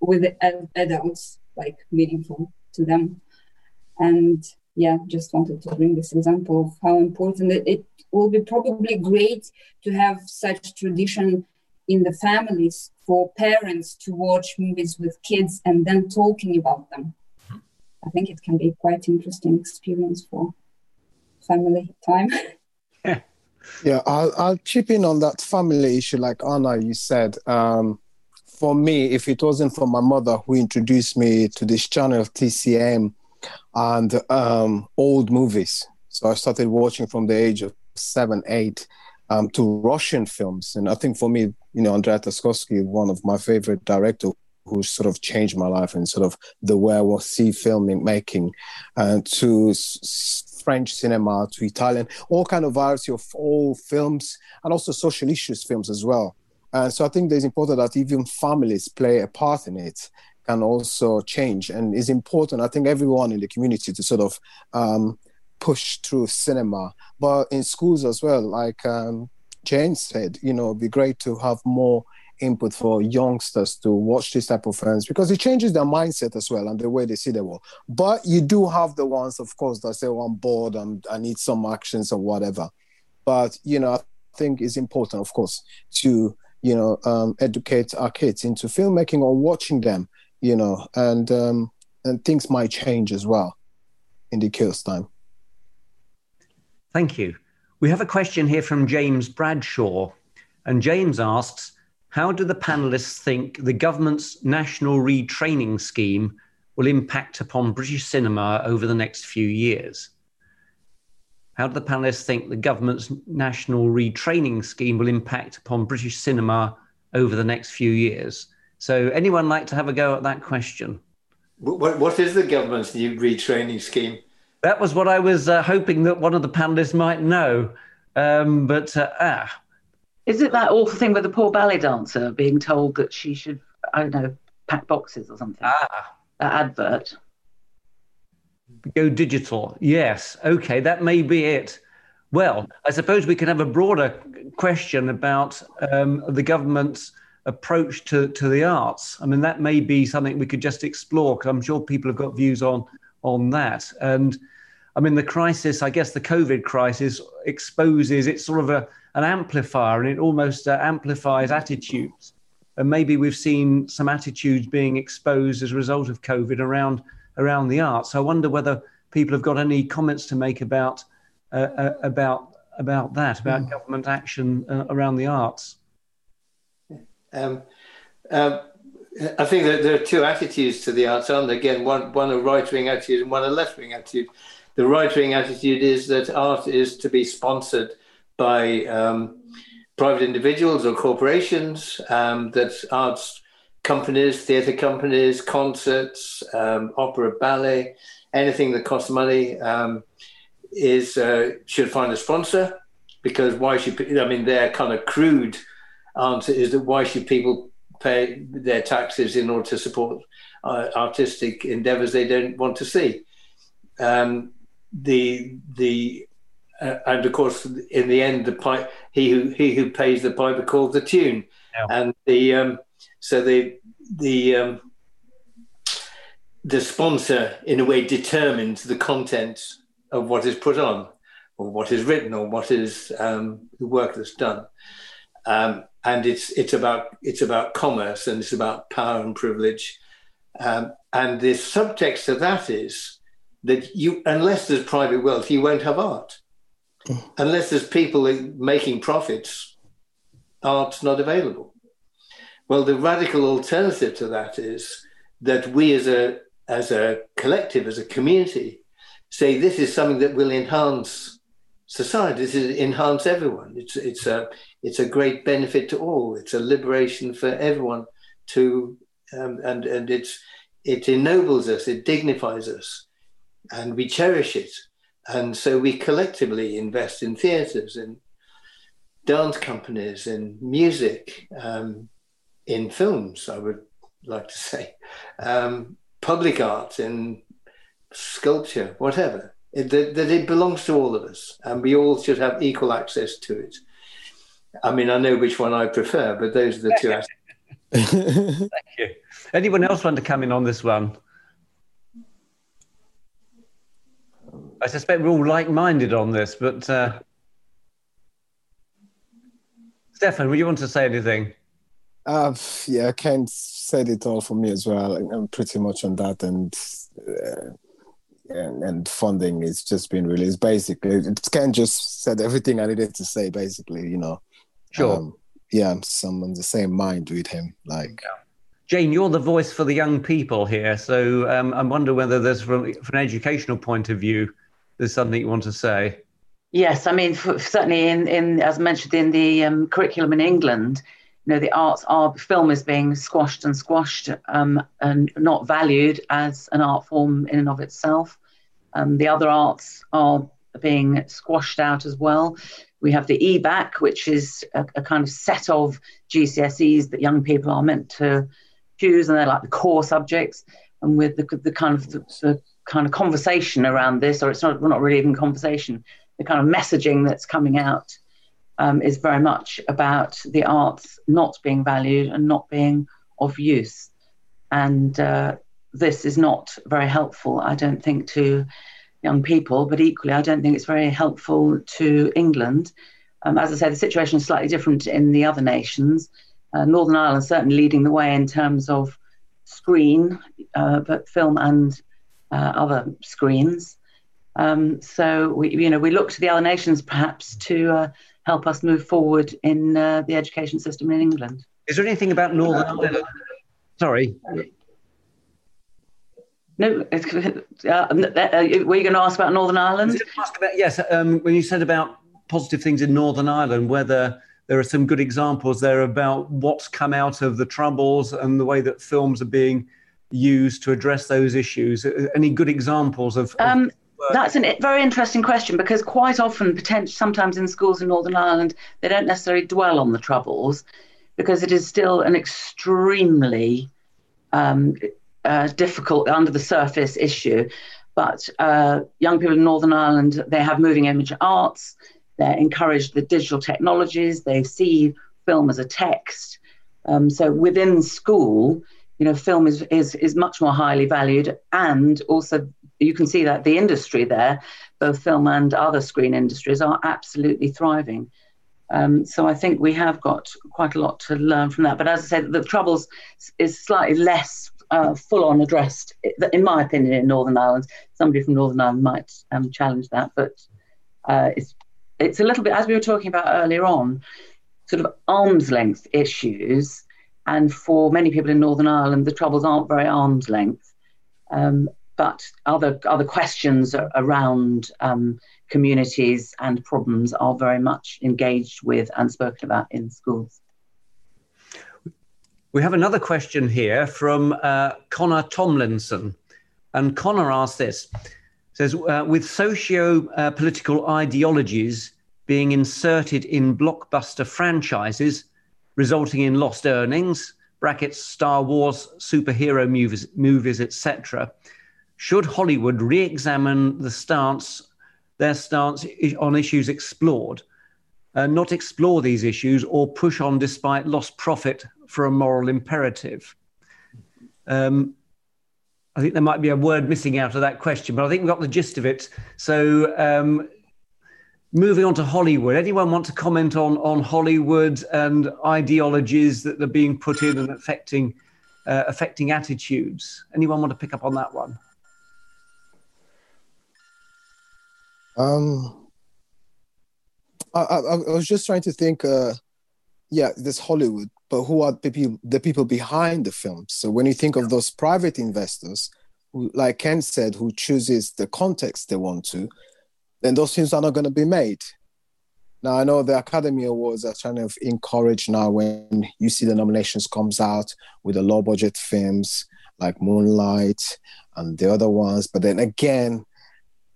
Speaker 3: with adults like meaningful to them and yeah, just wanted to bring this example of how important it, it will be probably great to have such tradition in the families for parents to watch movies with kids and then talking about them. I think it can be quite interesting experience for family time.
Speaker 4: Yeah, yeah I'll, I'll chip in on that family issue. Like Anna, you said, um, for me, if it wasn't for my mother who introduced me to this channel of TCM, and um, old movies. So I started watching from the age of seven, eight, um, to Russian films. And I think for me, you know, Andrei Tarkovsky, one of my favorite directors, who sort of changed my life and sort of the way I was see filming making, and to s- French cinema, to Italian, all kind of variety of all films, and also social issues films as well. And so I think it's important that even families play a part in it can also change and is important. I think everyone in the community to sort of um, push through cinema, but in schools as well. Like um, Jane said, you know, it'd be great to have more input for youngsters to watch this type of films because it changes their mindset as well and the way they see the world. But you do have the ones, of course, that say, "Oh, I'm bored, and I need some actions or whatever." But you know, I think it's important, of course, to you know um, educate our kids into filmmaking or watching them you know, and um, and things might change as well in the chaos time.
Speaker 1: Thank you. We have a question here from James Bradshaw, and James asks, "How do the panelists think the government's national retraining scheme will impact upon British cinema over the next few years?" How do the panelists think the government's national retraining scheme will impact upon British cinema over the next few years? So, anyone like to have a go at that question?
Speaker 2: What, what is the government's new retraining scheme?
Speaker 1: That was what I was uh, hoping that one of the panelists might know. Um, but uh, ah.
Speaker 5: Is it that awful thing with the poor ballet dancer being told that she should, I don't know, pack boxes or something?
Speaker 1: Ah.
Speaker 5: That advert.
Speaker 1: Go digital. Yes. Okay, that may be it. Well, I suppose we can have a broader question about um, the government's approach to, to the arts. I mean, that may be something we could just explore because I'm sure people have got views on on that. And I mean, the crisis, I guess the COVID crisis exposes, it's sort of a, an amplifier and it almost uh, amplifies attitudes. And maybe we've seen some attitudes being exposed as a result of COVID around around the arts. So I wonder whether people have got any comments to make about uh, uh, about about that, about mm. government action uh, around the arts.
Speaker 2: Um, um, I think that there are two attitudes to the arts, aren't there? Again, one, one a right wing attitude and one a left wing attitude. The right wing attitude is that art is to be sponsored by um, private individuals or corporations, um, that arts companies, theatre companies, concerts, um, opera, ballet, anything that costs money um, is uh, should find a sponsor because why should I mean they're kind of crude answer is that why should people pay their taxes in order to support uh, artistic endeavors they don't want to see? Um, the the uh, and of course, in the end, the pipe, he who he who pays the piper calls the tune, yeah. and the um, so the the um, the sponsor in a way determines the content of what is put on, or what is written, or what is um, the work that's done, um, and it's it's about it's about commerce and it's about power and privilege, um, and the subtext of that is that you unless there's private wealth, you won't have art. Unless there's people making profits, art's not available. Well, the radical alternative to that is that we as a as a collective, as a community, say this is something that will enhance society. This is enhance everyone. It's it's a it's a great benefit to all. It's a liberation for everyone to um, and and it's it ennobles us. It dignifies us, and we cherish it. And so we collectively invest in theatres, in dance companies, in music, um, in films, I would like to say, um, public art, in sculpture, whatever. It, that, that it belongs to all of us, and we all should have equal access to it. I mean, I know which one I prefer, but those are the two aspects.
Speaker 1: Thank you. Anyone else want to come in on this one? I suspect we're all like-minded on this, but uh, Stefan, would you want to say anything?
Speaker 4: Uh, yeah, Ken said it all for me as well. I'm pretty much on that, and uh, and, and funding is just been released. Basically, Ken just said everything I needed to say. Basically, you know.
Speaker 1: Sure. Um,
Speaker 4: yeah, I'm on the same mind with him. Like. Yeah.
Speaker 1: Jane, you're the voice for the young people here, so um, I wonder whether there's, from, from an educational point of view, there's something you want to say.
Speaker 5: Yes, I mean certainly in, in as mentioned in the um, curriculum in England, you know the arts are film is being squashed and squashed um, and not valued as an art form in and of itself. Um, the other arts are being squashed out as well. We have the EBacc, which is a, a, kind of set of GCSEs that young people are meant to choose, and they're like the core subjects. And with the, the kind of the, the kind of conversation around this, or it's not, we're not really even conversation, the kind of messaging that's coming out um, is very much about the arts not being valued and not being of use. And uh, this is not very helpful, I don't think, to young people, but equally, I don't think it's very helpful to England. Um, as I say, the situation is slightly different in the other nations. Uh, Northern Ireland certainly leading the way in terms of screen, uh, but film and uh, other screens. Um, so we, you know, we look to the other nations perhaps to uh, help us move forward in uh, the education system in England.
Speaker 1: Is there anything about Northern Ireland? Sorry.
Speaker 5: No, uh, uh, were you going to ask about Northern Ireland?
Speaker 1: About, yes, um, when you said about positive things in Northern Ireland, whether there are some good examples there about what's come out of the troubles and the way that films are being used to address those issues? Any good examples of?
Speaker 5: Um, that's a very interesting question because quite often, potentially, sometimes in schools in Northern Ireland, they don't necessarily dwell on the troubles because it is still an extremely um, difficult under the surface issue. But uh, young people in Northern Ireland, they have moving image arts. They're encouraged the digital technologies. They see film as a text. Um, so within school, you know, film is, is, is much more highly valued. And also, you can see that the industry there, both film and other screen industries, are absolutely thriving. Um, so I think we have got quite a lot to learn from that. But as I said, the troubles is slightly less uh, full on addressed, in my opinion, in Northern Ireland. Somebody from Northern Ireland might um, challenge that, but uh, it's it's a little bit as we were talking about earlier on, sort of arm's length issues and for many people in Northern Ireland, the troubles aren't very arm's length. Um, but other other questions around um, communities and problems are very much engaged with and spoken about in schools.
Speaker 1: We have another question here from uh, Connor Tomlinson, and Connor asks this: says uh, with socio-political uh, ideologies being inserted in blockbuster franchises resulting in lost earnings, brackets Star Wars, superhero movies, movies etc. Should Hollywood re examine the stance their stance on issues explored, uh, not explore these issues or push on despite lost profit for a moral imperative. Um, I think there might be a word missing out of that question, but I think we got the gist of it. So, um, moving on to Hollywood, anyone want to comment on on Hollywood and ideologies that are being put in and affecting uh, affecting attitudes? Anyone want to pick up on that one?
Speaker 4: Um, I, I, I was just trying to think. Uh, yeah, this Hollywood, but who are the people, the people behind the films? So when you think of those private investors, who, like Ken said, who chooses the context they want to, then those films are not going to be made. Now I know the Academy Awards are trying to encourage now when you see the nominations comes out with the low budget films like Moonlight and the other ones, but then again,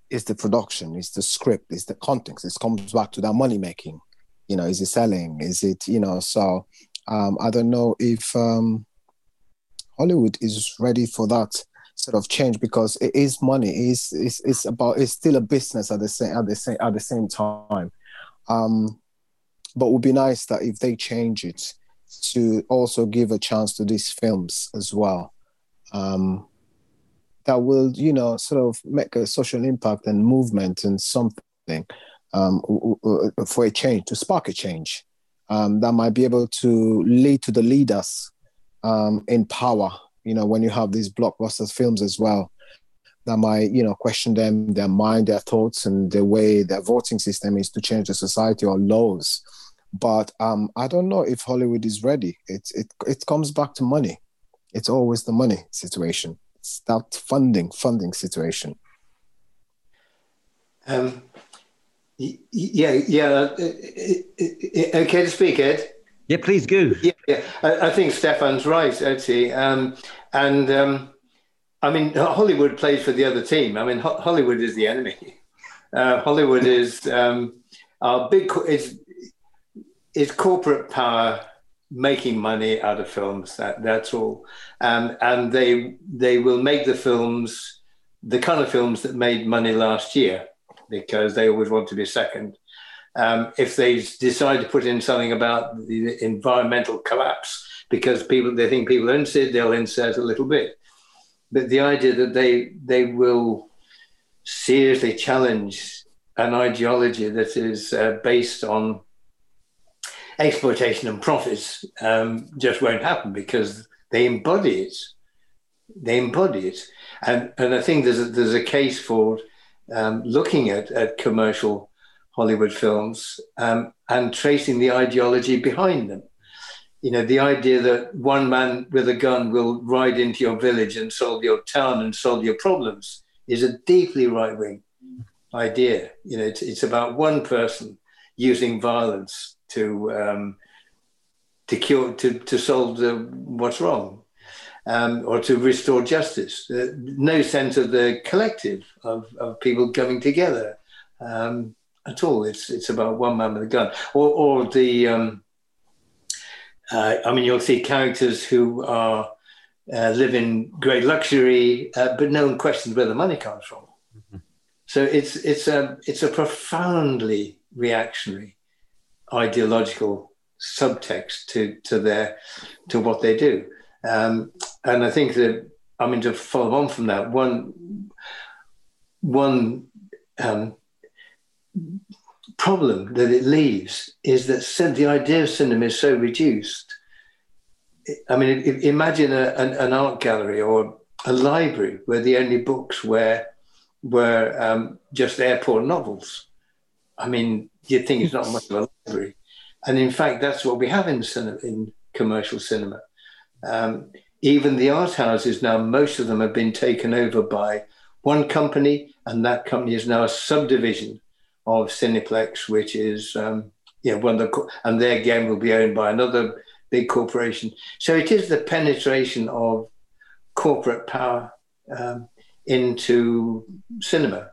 Speaker 4: it's the production, it's the script, it's the context. It comes back to that money making you know is it selling is it you know so um, i don't know if um, hollywood is ready for that sort of change because it is money. It's, it's, it's about it's still a business at the same at the same at the same time. Um, but it would be nice that if they change it to also give a chance to these films as well. Um, that will you know sort of make a social impact and movement and something um, for a change, to spark a change um, that might be able to lead to the leaders um, in power. You know, when you have these blockbusters films as well, that might you know question them, their mind, their thoughts, and the way their voting system is to change the society or laws. But um, I don't know if Hollywood is ready. It it it comes back to money. It's always the money situation. It's that funding funding situation.
Speaker 2: Um, yeah, yeah. Uh, uh, uh, okay to speak, Ed.
Speaker 1: Yeah, please go.
Speaker 2: Yeah, yeah. I, I think Stefan's right, actually. Um, and um, I mean, Hollywood plays for the other team. I mean, Ho- Hollywood is the enemy. Uh, Hollywood is um, our big. It's it's corporate power making money out of films. That that's all. Um, and they they will make the films, the kind of films that made money last year because they always want to be second. Um, if they decide to put in something about the environmental collapse because people they think people are interested, they'll insert a little bit. But the idea that they they will seriously challenge an ideology that is uh, based on exploitation and profits um, just won't happen because they embody it. They embody it, and and I think there's a, there's a case for um, looking at, at commercial Hollywood films um, and tracing the ideology behind them. You know, the idea that one man with a gun will ride into your village and solve your town and solve your problems is a deeply right wing idea. You know, it's, it's, about one person using violence to um, to cure to to solve the, what's wrong um, or to restore justice. Uh, no sense of the collective of, of people coming together um, at all. It's it's about one man with a gun, or or the. Um, uh, I mean, you'll see characters who are uh, live in great luxury, uh, but no one questions where the money comes from. Mm-hmm. So it's it's a it's a profoundly reactionary, ideological subtext to to their to what they do. Um, and I think that I mean to follow on from that one one um, problem that it leaves is that the idea of cinema is so reduced. I mean, imagine a, an, an, art gallery or a library where the only books were were um, just airport novels. I mean, you'd think it's not much of a library, and in fact, that's what we have in cinema, in commercial cinema. Um, even the art houses now, most of them have been taken over by one company, and that company is now a subdivision of Cineplex, which is um, yeah one of the and they again will be owned by another big corporation. So it is the penetration of corporate power um, into cinema.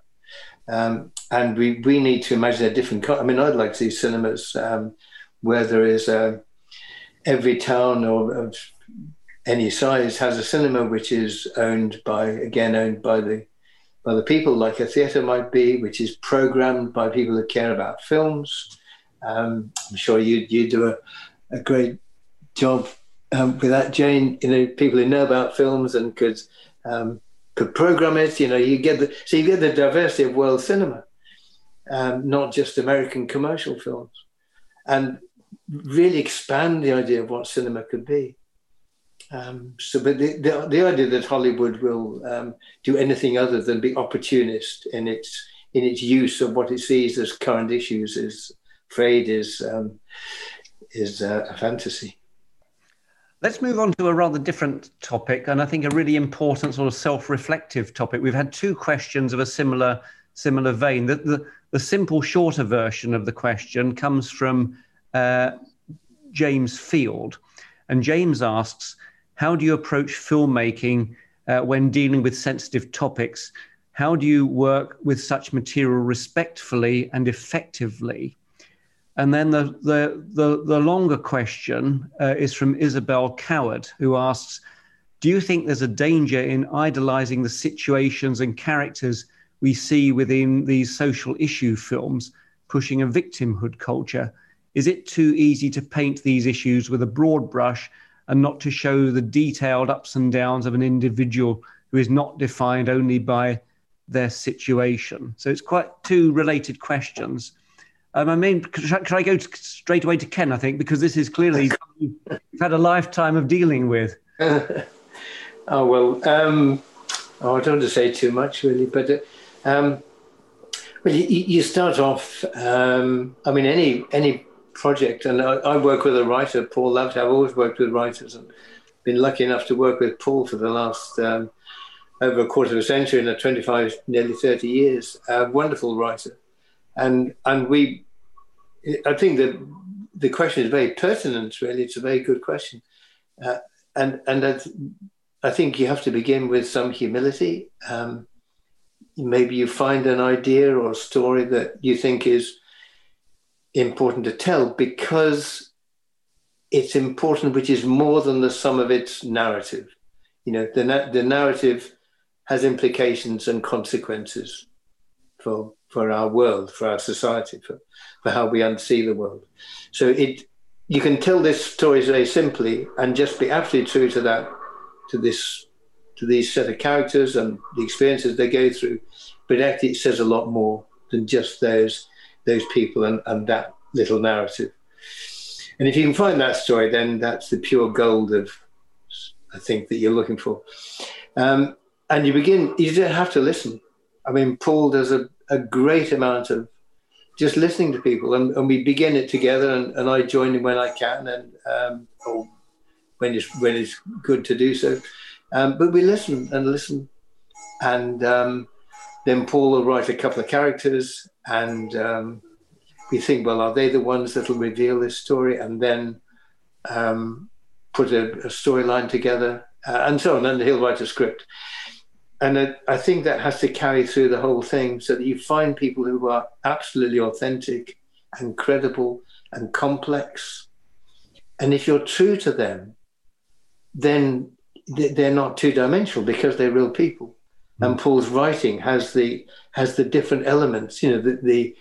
Speaker 2: Um, and we, we need to imagine a different. I mean, I'd like to see cinemas um, where there is a, every town or any size has a cinema which is owned by again owned by the by the people, like a theatre might be, which is programmed by people who care about films. Um, I'm sure you you do a, a great job um, with that, Jane. You know, people who know about films and could um, could program it. You know, you get the so you get the diversity of world cinema, um, not just American commercial films, and really expand the idea of what cinema could be. Um, so, but the, the, the, idea that Hollywood will um, do anything other than be opportunist in its in its use of what it sees as current issues is afraid is um, is uh, a fantasy.
Speaker 1: Let's move on to a rather different topic, and I think a really important sort of self-reflective topic. We've had two questions of a similar similar vein. The, the, the simple, shorter version of the question comes from uh, James Field, and James asks, "How do you approach filmmaking uh, when dealing with sensitive topics? How do you work with such material respectfully and effectively?" And then the, the, the, the longer question uh, is from Isabel Coward, who asks Do you think there's a danger in idolizing the situations and characters we see within these social issue films, pushing a victimhood culture? Is it too easy to paint these issues with a broad brush and not to show the detailed ups and downs of an individual who is not defined only by their situation? So it's quite two related questions. Um, I mean, could, I go to, straight away to Ken? I think because this is clearly you've had a lifetime of dealing with.
Speaker 2: oh well, um, oh, I don't want to say too much really, but uh, um, well, you, you, start off. Um, I mean, any any project, and I, I, work with a writer, Paul Laverty. I've always worked with writers, and been lucky enough to work with Paul for the last um, over a quarter of a century, and 25, nearly 30 years. A wonderful writer and and we, I think that the question is very pertinent. Really, it's a very good question, uh, and and that I think you have to begin with some humility. Um, maybe you find an idea or a story that you think is important to tell because it's important, which is more than the sum of its narrative. You know, the, the narrative has implications and consequences for for our world, for our society, for, for how we unsee the world. So it you can tell this story very simply and just be absolutely true to that, to this, to these set of characters and the experiences they go through. But actually, it says a lot more than just those those people and, and that little narrative. And if you can find that story, then that's the pure gold of, I think, that you're looking for. Um, and you begin, you don't have to listen. I mean, Paul does a a great amount of just listening to people, and, and we begin it together, and, and I join in when I can, and um, or when it's when it's good to do so. Um, but we listen and listen, and um, then Paul will write a couple of characters, and um, we think, well, are they the ones that will reveal this story, and then um, put a, a storyline together, uh, and so on. And he'll write a script and I think that has to carry through the whole thing so that you find people who are absolutely authentic and credible and complex. And if you're true to them, then they're not two dimensional because they're real people. Mm. And Paul's writing has the has the different elements, you know, the the,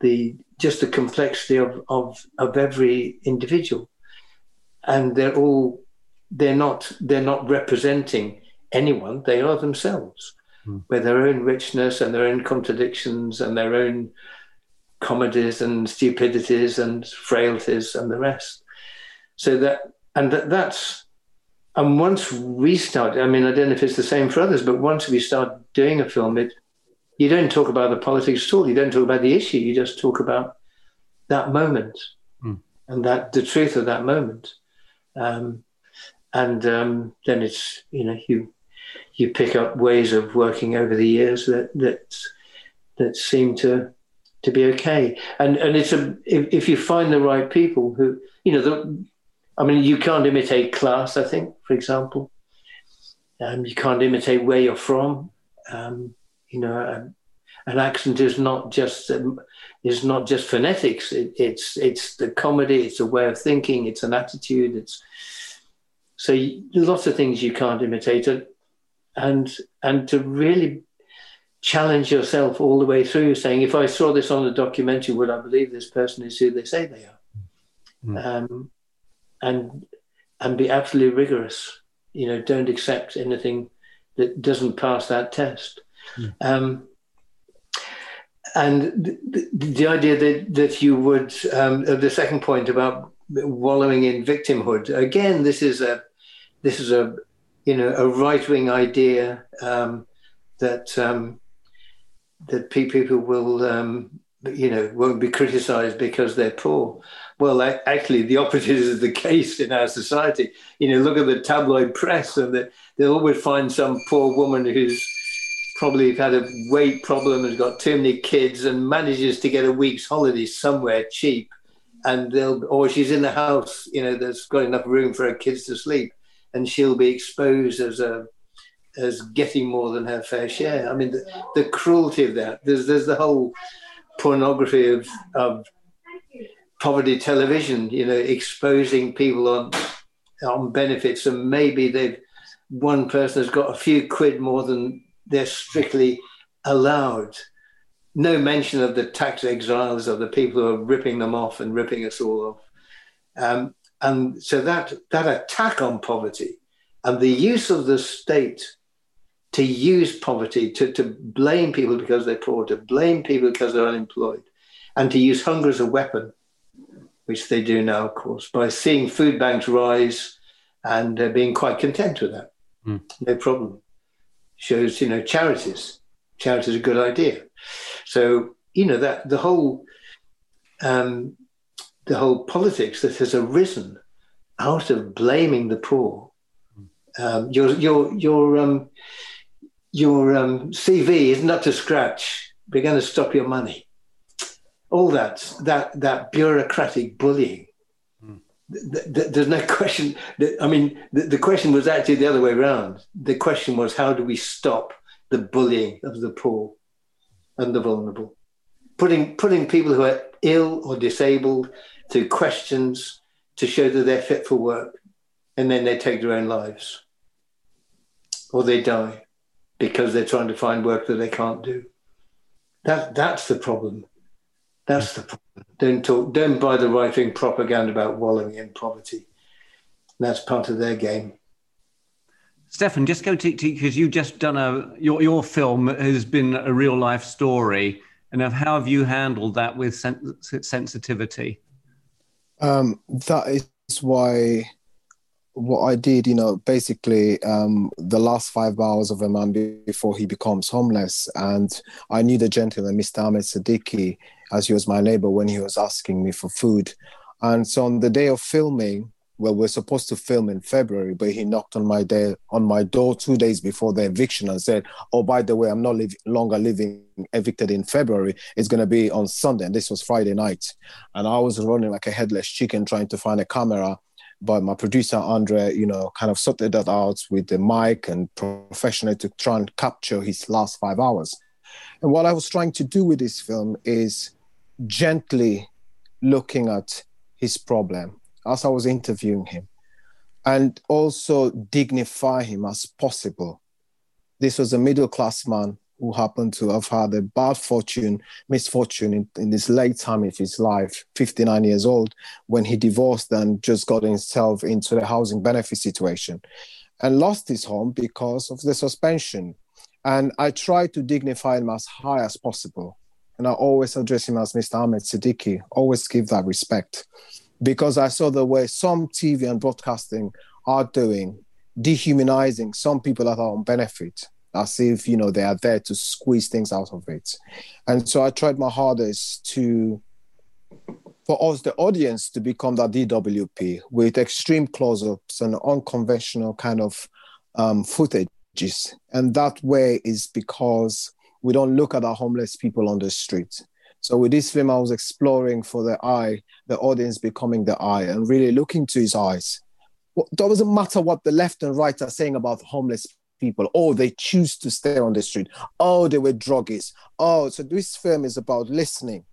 Speaker 2: the just the complexity of, of of every individual. And they're all they're not they're not representing anyone, they are themselves, mm. with their own richness and their own contradictions and their own comedies and stupidities and frailties and the rest. So that, and that, that's, and once we start, I mean, I don't know if it's the same for others, but once we start doing a film, it, you don't talk about the politics at all. You don't talk about the issue. You just talk about that moment mm. and that the truth of that moment. Um, and um, then it's you know you you pick up ways of working over the years that that that seem to to be okay. And and it's a if, if you find the right people who you know the, I mean you can't imitate class. I think, for example, um, you can't imitate where you're from. Um, you know, um, an accent is not just um, is not just phonetics. It, it's it's the comedy. It's a way of thinking. It's an attitude. It's so you, lots of things you can't imitate and and to really challenge yourself all the way through, saying, if I saw this on a documentary, would I believe this person is who they say they are? Mm. Um, and and be absolutely rigorous. You know, don't accept anything that doesn't pass that test. Mm. Um, and the, the, idea that that you would um, the second point about wallowing in victimhood again, this is a this is a you know a right wing idea um, that um, that people will um, you know won't be criticised because they're poor. Well, actually, the opposite is the case in our society. You know, look at the tabloid press, and the, they'll always find some poor woman who's probably had a weight problem, has got too many kids, and manages to get a week's holiday somewhere cheap. And they'll, or she's in the house, you know, that's got enough room for her kids to sleep, and she'll be exposed as a as getting more than her fair share. I mean, the, the cruelty of that. There's there's the whole pornography of of poverty television, you know, exposing people on on benefits, and maybe they've one person has got a few quid more than they're strictly allowed. No mention of the tax exiles of the people who are ripping them off and ripping us all off. Um, and so that that attack on poverty and the use of the state to use poverty, to, to blame people because they're poor, to blame people because they're unemployed, and to use hunger as a weapon which they do now, of course, by seeing food banks rise and uh, being quite content with that. Mm. No problem. Shows, you know, charities. Charities are a good idea. So, you know, that the whole um, the whole politics that has arisen out of blaming the poor. Um, your your your um, your um, CV isn't to scratch. We're going to stop your money all that that that bureaucratic bullying. Th- th- there's no question. I mean, the, the question was actually the other way around. The question was, how do we stop the bullying of the poor and the vulnerable? Putting putting people who are ill or disabled through questions to show that they're fit for work, and then they take their own lives, or they die because they're trying to find work that they can't do. That that's the problem. That's the problem. Don't talk. Don't buy the right wing propaganda about wallowing in poverty. That's part of their game.
Speaker 1: Stefan, just go to because you've just done a your your film has been a real life story, and of how have you handled that with sen- sensitivity?
Speaker 4: Um, that is why what I did, you know, basically um, the last five hours of a man before he becomes homeless, and I knew the gentleman, Mr. Ahmed Siddiqui, as he was my neighbor when he was asking me for food. And so on the day of filming, well, we're supposed to film in February, but he knocked on my day on my door two days before the eviction and said, "Oh, by the way, I'm not live, longer living evicted in February. It's going to be on Sunday." And this was Friday night, and I was running like a headless chicken trying to find a camera. But my producer Andre, you know, kind of sorted that out with the mic and professionally to try and capture his last five hours. And what I was trying to do with this film is gently looking at his problem as I was interviewing him and also dignify him as possible. This was a middle class man who happened to have had a bad fortune, misfortune in, in this late time of his life, 59 years old, when he divorced and just got himself into the housing benefit situation and lost his home because of the suspension. And I tried to dignify him as high as possible and I always address him as Mr. Ahmed Siddiqui, always give that respect. Because I saw the way some TV and broadcasting are doing, dehumanizing some people that are on benefit, as if, you know, they are there to squeeze things out of it. And so I tried my hardest to, for us, the audience, to become that DWP with extreme close-ups and unconventional kind of um, footages. And that way is because we don't look at our homeless people on the street. So with this film, I was exploring for the eye, the audience becoming the eye, and really looking to his eyes. Well, it doesn't matter what the left and right are saying about homeless people. Oh, they choose to stay on the street. Oh, they were druggies. Oh, so this film is about listening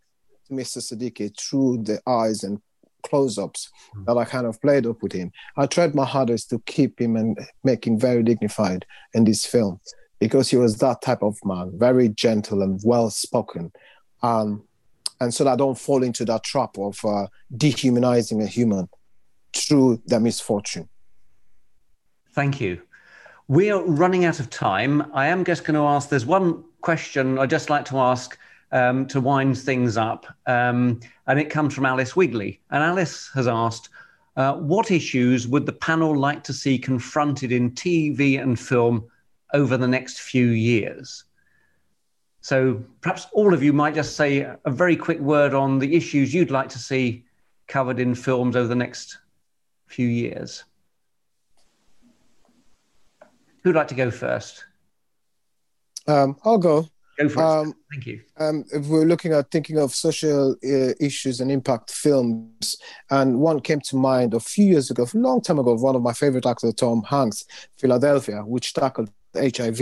Speaker 4: to Mr. Siddiqui through the eyes and close-ups mm. that I kind of played up with him. I tried my hardest to keep him and make him very dignified in this film because he was that type of man, very gentle and well spoken. Um, and so that I don't fall into that trap of uh, dehumanizing a human through their misfortune.
Speaker 1: Thank you. We are running out of time. I am just going to ask there's one question I'd just like to ask um, to wind things up. Um, and it comes from Alice Wigley. And Alice has asked, uh, what issues would the panel like to see confronted in TV and film over the next few years? So perhaps all of you might just say a very quick word on the issues you'd like to see covered in films over the next few years. Who'd like to go first?
Speaker 4: Um, I'll go.
Speaker 1: Go for um, it. Thank you.
Speaker 4: Um, if we're looking at thinking of social uh, issues and impact films, and one came to mind a few years ago, a long time ago, one of my favorite actors, Tom Hanks, Philadelphia, which tackled HIV.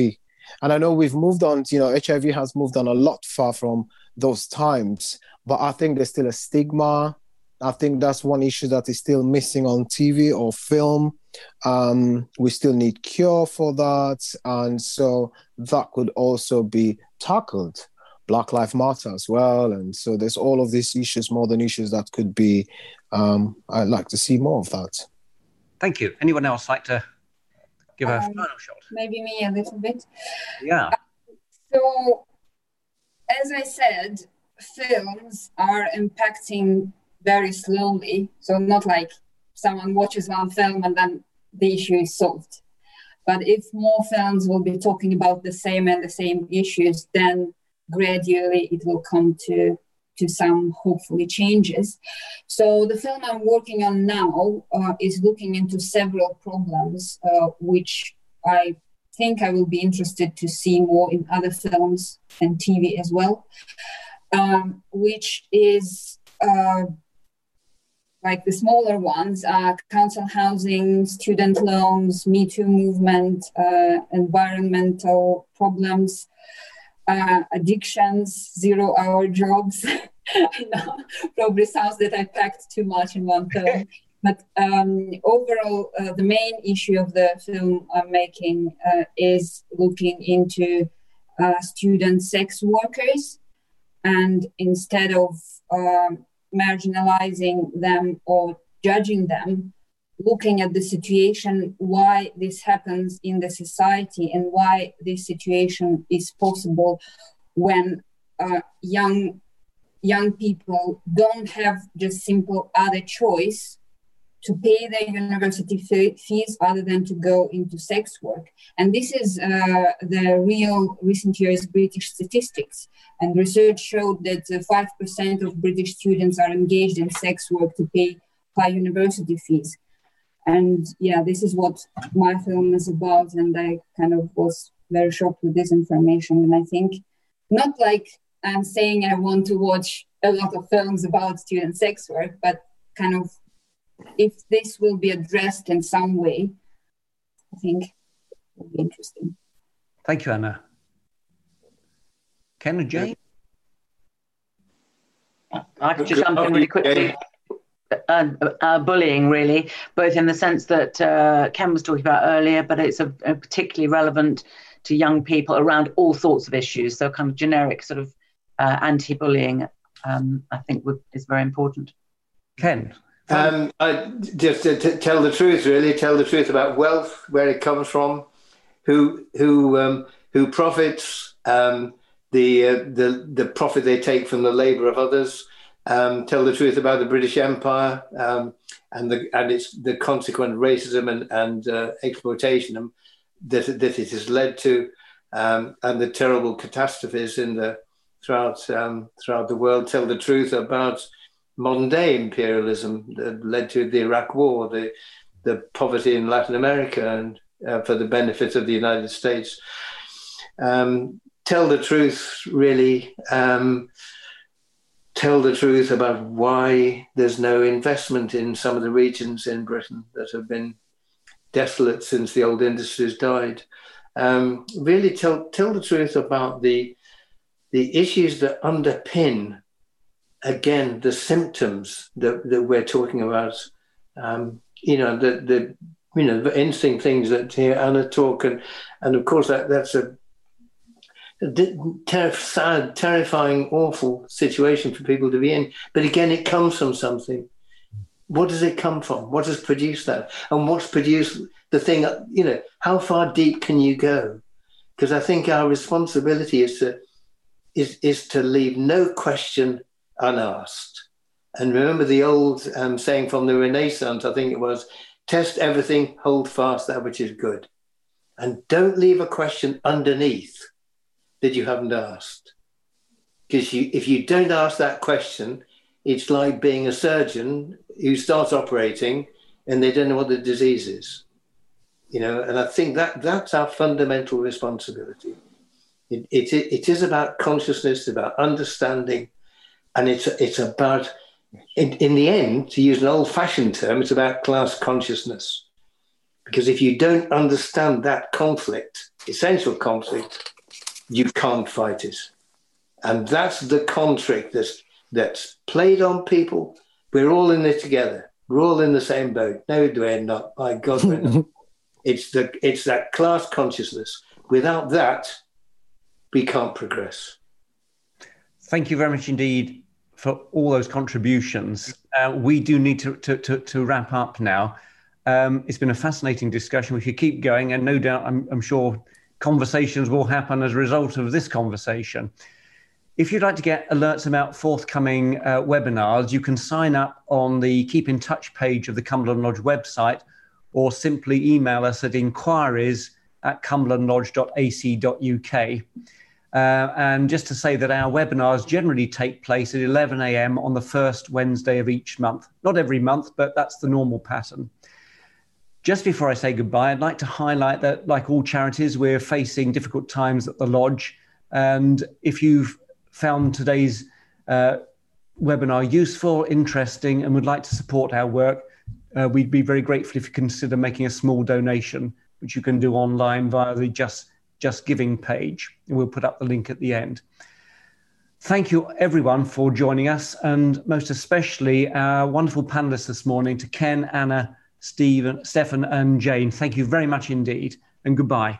Speaker 4: And I know we've moved on, you know, HIV has moved on a lot far from those times, but I think there's still a stigma. I think that's one issue that is still missing on TV or film. Um, we still need cure for that. And so that could also be tackled. Black Lives Matter as well. And so there's all of these issues, more than issues that could be, um, I'd like to see more of that.
Speaker 1: Thank you. Anyone else like to give a um, final shot?
Speaker 3: Maybe me a little bit.
Speaker 1: Yeah. Uh,
Speaker 3: so, as I said, films are impacting very slowly. So, not like someone watches one film and then the issue is solved. But if more films will be talking about the same and the same issues, then gradually it will come to to some hopefully changes. So the film I'm working on now uh, is looking into several problems, uh, which I think I will be interested to see more in other films and TV as well, um, which is uh, like the smaller ones are council housing, student loans, Me Too movement, uh, environmental problems, uh, addictions, zero hour jobs. I know, probably sounds that I packed too much in one film. but um, overall, uh, the main issue of the film I'm making uh, is looking into uh, student sex workers. And instead of um, marginalizing them or judging them, looking at the situation, why this happens in the society, and why this situation is possible when uh, young young people don't have just simple other choice to pay their university fees other than to go into sex work. And this is uh, the real recent years British statistics. And research showed that uh, 5% of British students are engaged in sex work to pay high university fees. And yeah, this is what my film is about. And I kind of was very shocked with this information. And I think not like I'm saying I want to watch a lot of films about student sex work, but kind of if this will be addressed in some way, I think it will be interesting.
Speaker 1: Thank you, Anna. Ken and Jane?
Speaker 5: I could just jump in really quickly. Uh, uh, bullying, really, both in the sense that uh, Ken was talking about earlier, but it's a, a particularly relevant to young people around all sorts of issues. So, kind of generic sort of uh, anti-bullying, um, I think, would, is very important.
Speaker 1: Ken,
Speaker 2: um, I, just to, to, tell the truth, really, tell the truth about wealth, where it comes from, who who um, who profits, um, the uh, the the profit they take from the labour of others. Um, tell the truth about the British Empire um, and the and its the consequent racism and and uh, exploitation that that it has led to, um, and the terrible catastrophes in the throughout throughout the world. Tell the truth about modern day imperialism that led to the Iraq War, the the poverty in Latin America, and uh, for the benefit of the United States. Um, tell the truth, really. Tell the truth about why there's no investment in some of the regions in Britain that have been desolate since the old industries died. Um, really tell tell the truth about the the issues that underpin again, the symptoms that, that we're talking about, um, you know, the, the, you know, the interesting things that here Anna talk and, and of course that, that's a ter- sad, terrifying, awful situation for people to be in. But again, it comes from something. What does it come from? What has produced that? And what's produced the thing? You know, how far deep can you go? Because I think our responsibility is to is is to leave no question unasked. And remember the old um, saying from the Renaissance, I think it was, test everything, hold fast that which is good. And don't leave a question underneath that you haven't asked. Because you, if you don't ask that question, it's like being a surgeon who starts operating and they don't know what the disease is. You know, and I think that that's our fundamental responsibility. It, it, it is about consciousness, about understanding, and it's, it's about, in, in the end, to use an old fashioned term, it's about class consciousness. Because if you don't understand that conflict, essential conflict, you can't fight it. And that's the conflict that's, that's played on people. We're all in it together. We're all in the same boat. No, we're not. My God, we're not. it's, the, it's that class consciousness. Without that, we can't progress.
Speaker 1: Thank you very much indeed for all those contributions. Uh, we do need to, to, to, to wrap up now. Um, it's been a fascinating discussion. We could keep going, and no doubt, I'm, I'm sure conversations will happen as a result of this conversation. If you'd like to get alerts about forthcoming uh, webinars, you can sign up on the Keep in Touch page of the Cumberland Lodge website or simply email us at inquiries at cumberlandlodge.ac.uk. Uh, and just to say that our webinars generally take place at 11 a.m. on the first Wednesday of each month. Not every month, but that's the normal pattern. Just before I say goodbye, I'd like to highlight that, like all charities, we're facing difficult times at the Lodge. And if you've found today's uh, webinar useful, interesting, and would like to support our work, uh, we'd be very grateful if you consider making a small donation, which you can do online via the Just, Just Giving page. And we'll put up the link at the end. Thank you, everyone, for joining us, and most especially our wonderful panelists this morning to Ken, Anna, Stephen, Stefan, and Jane. Thank you very much indeed, and goodbye.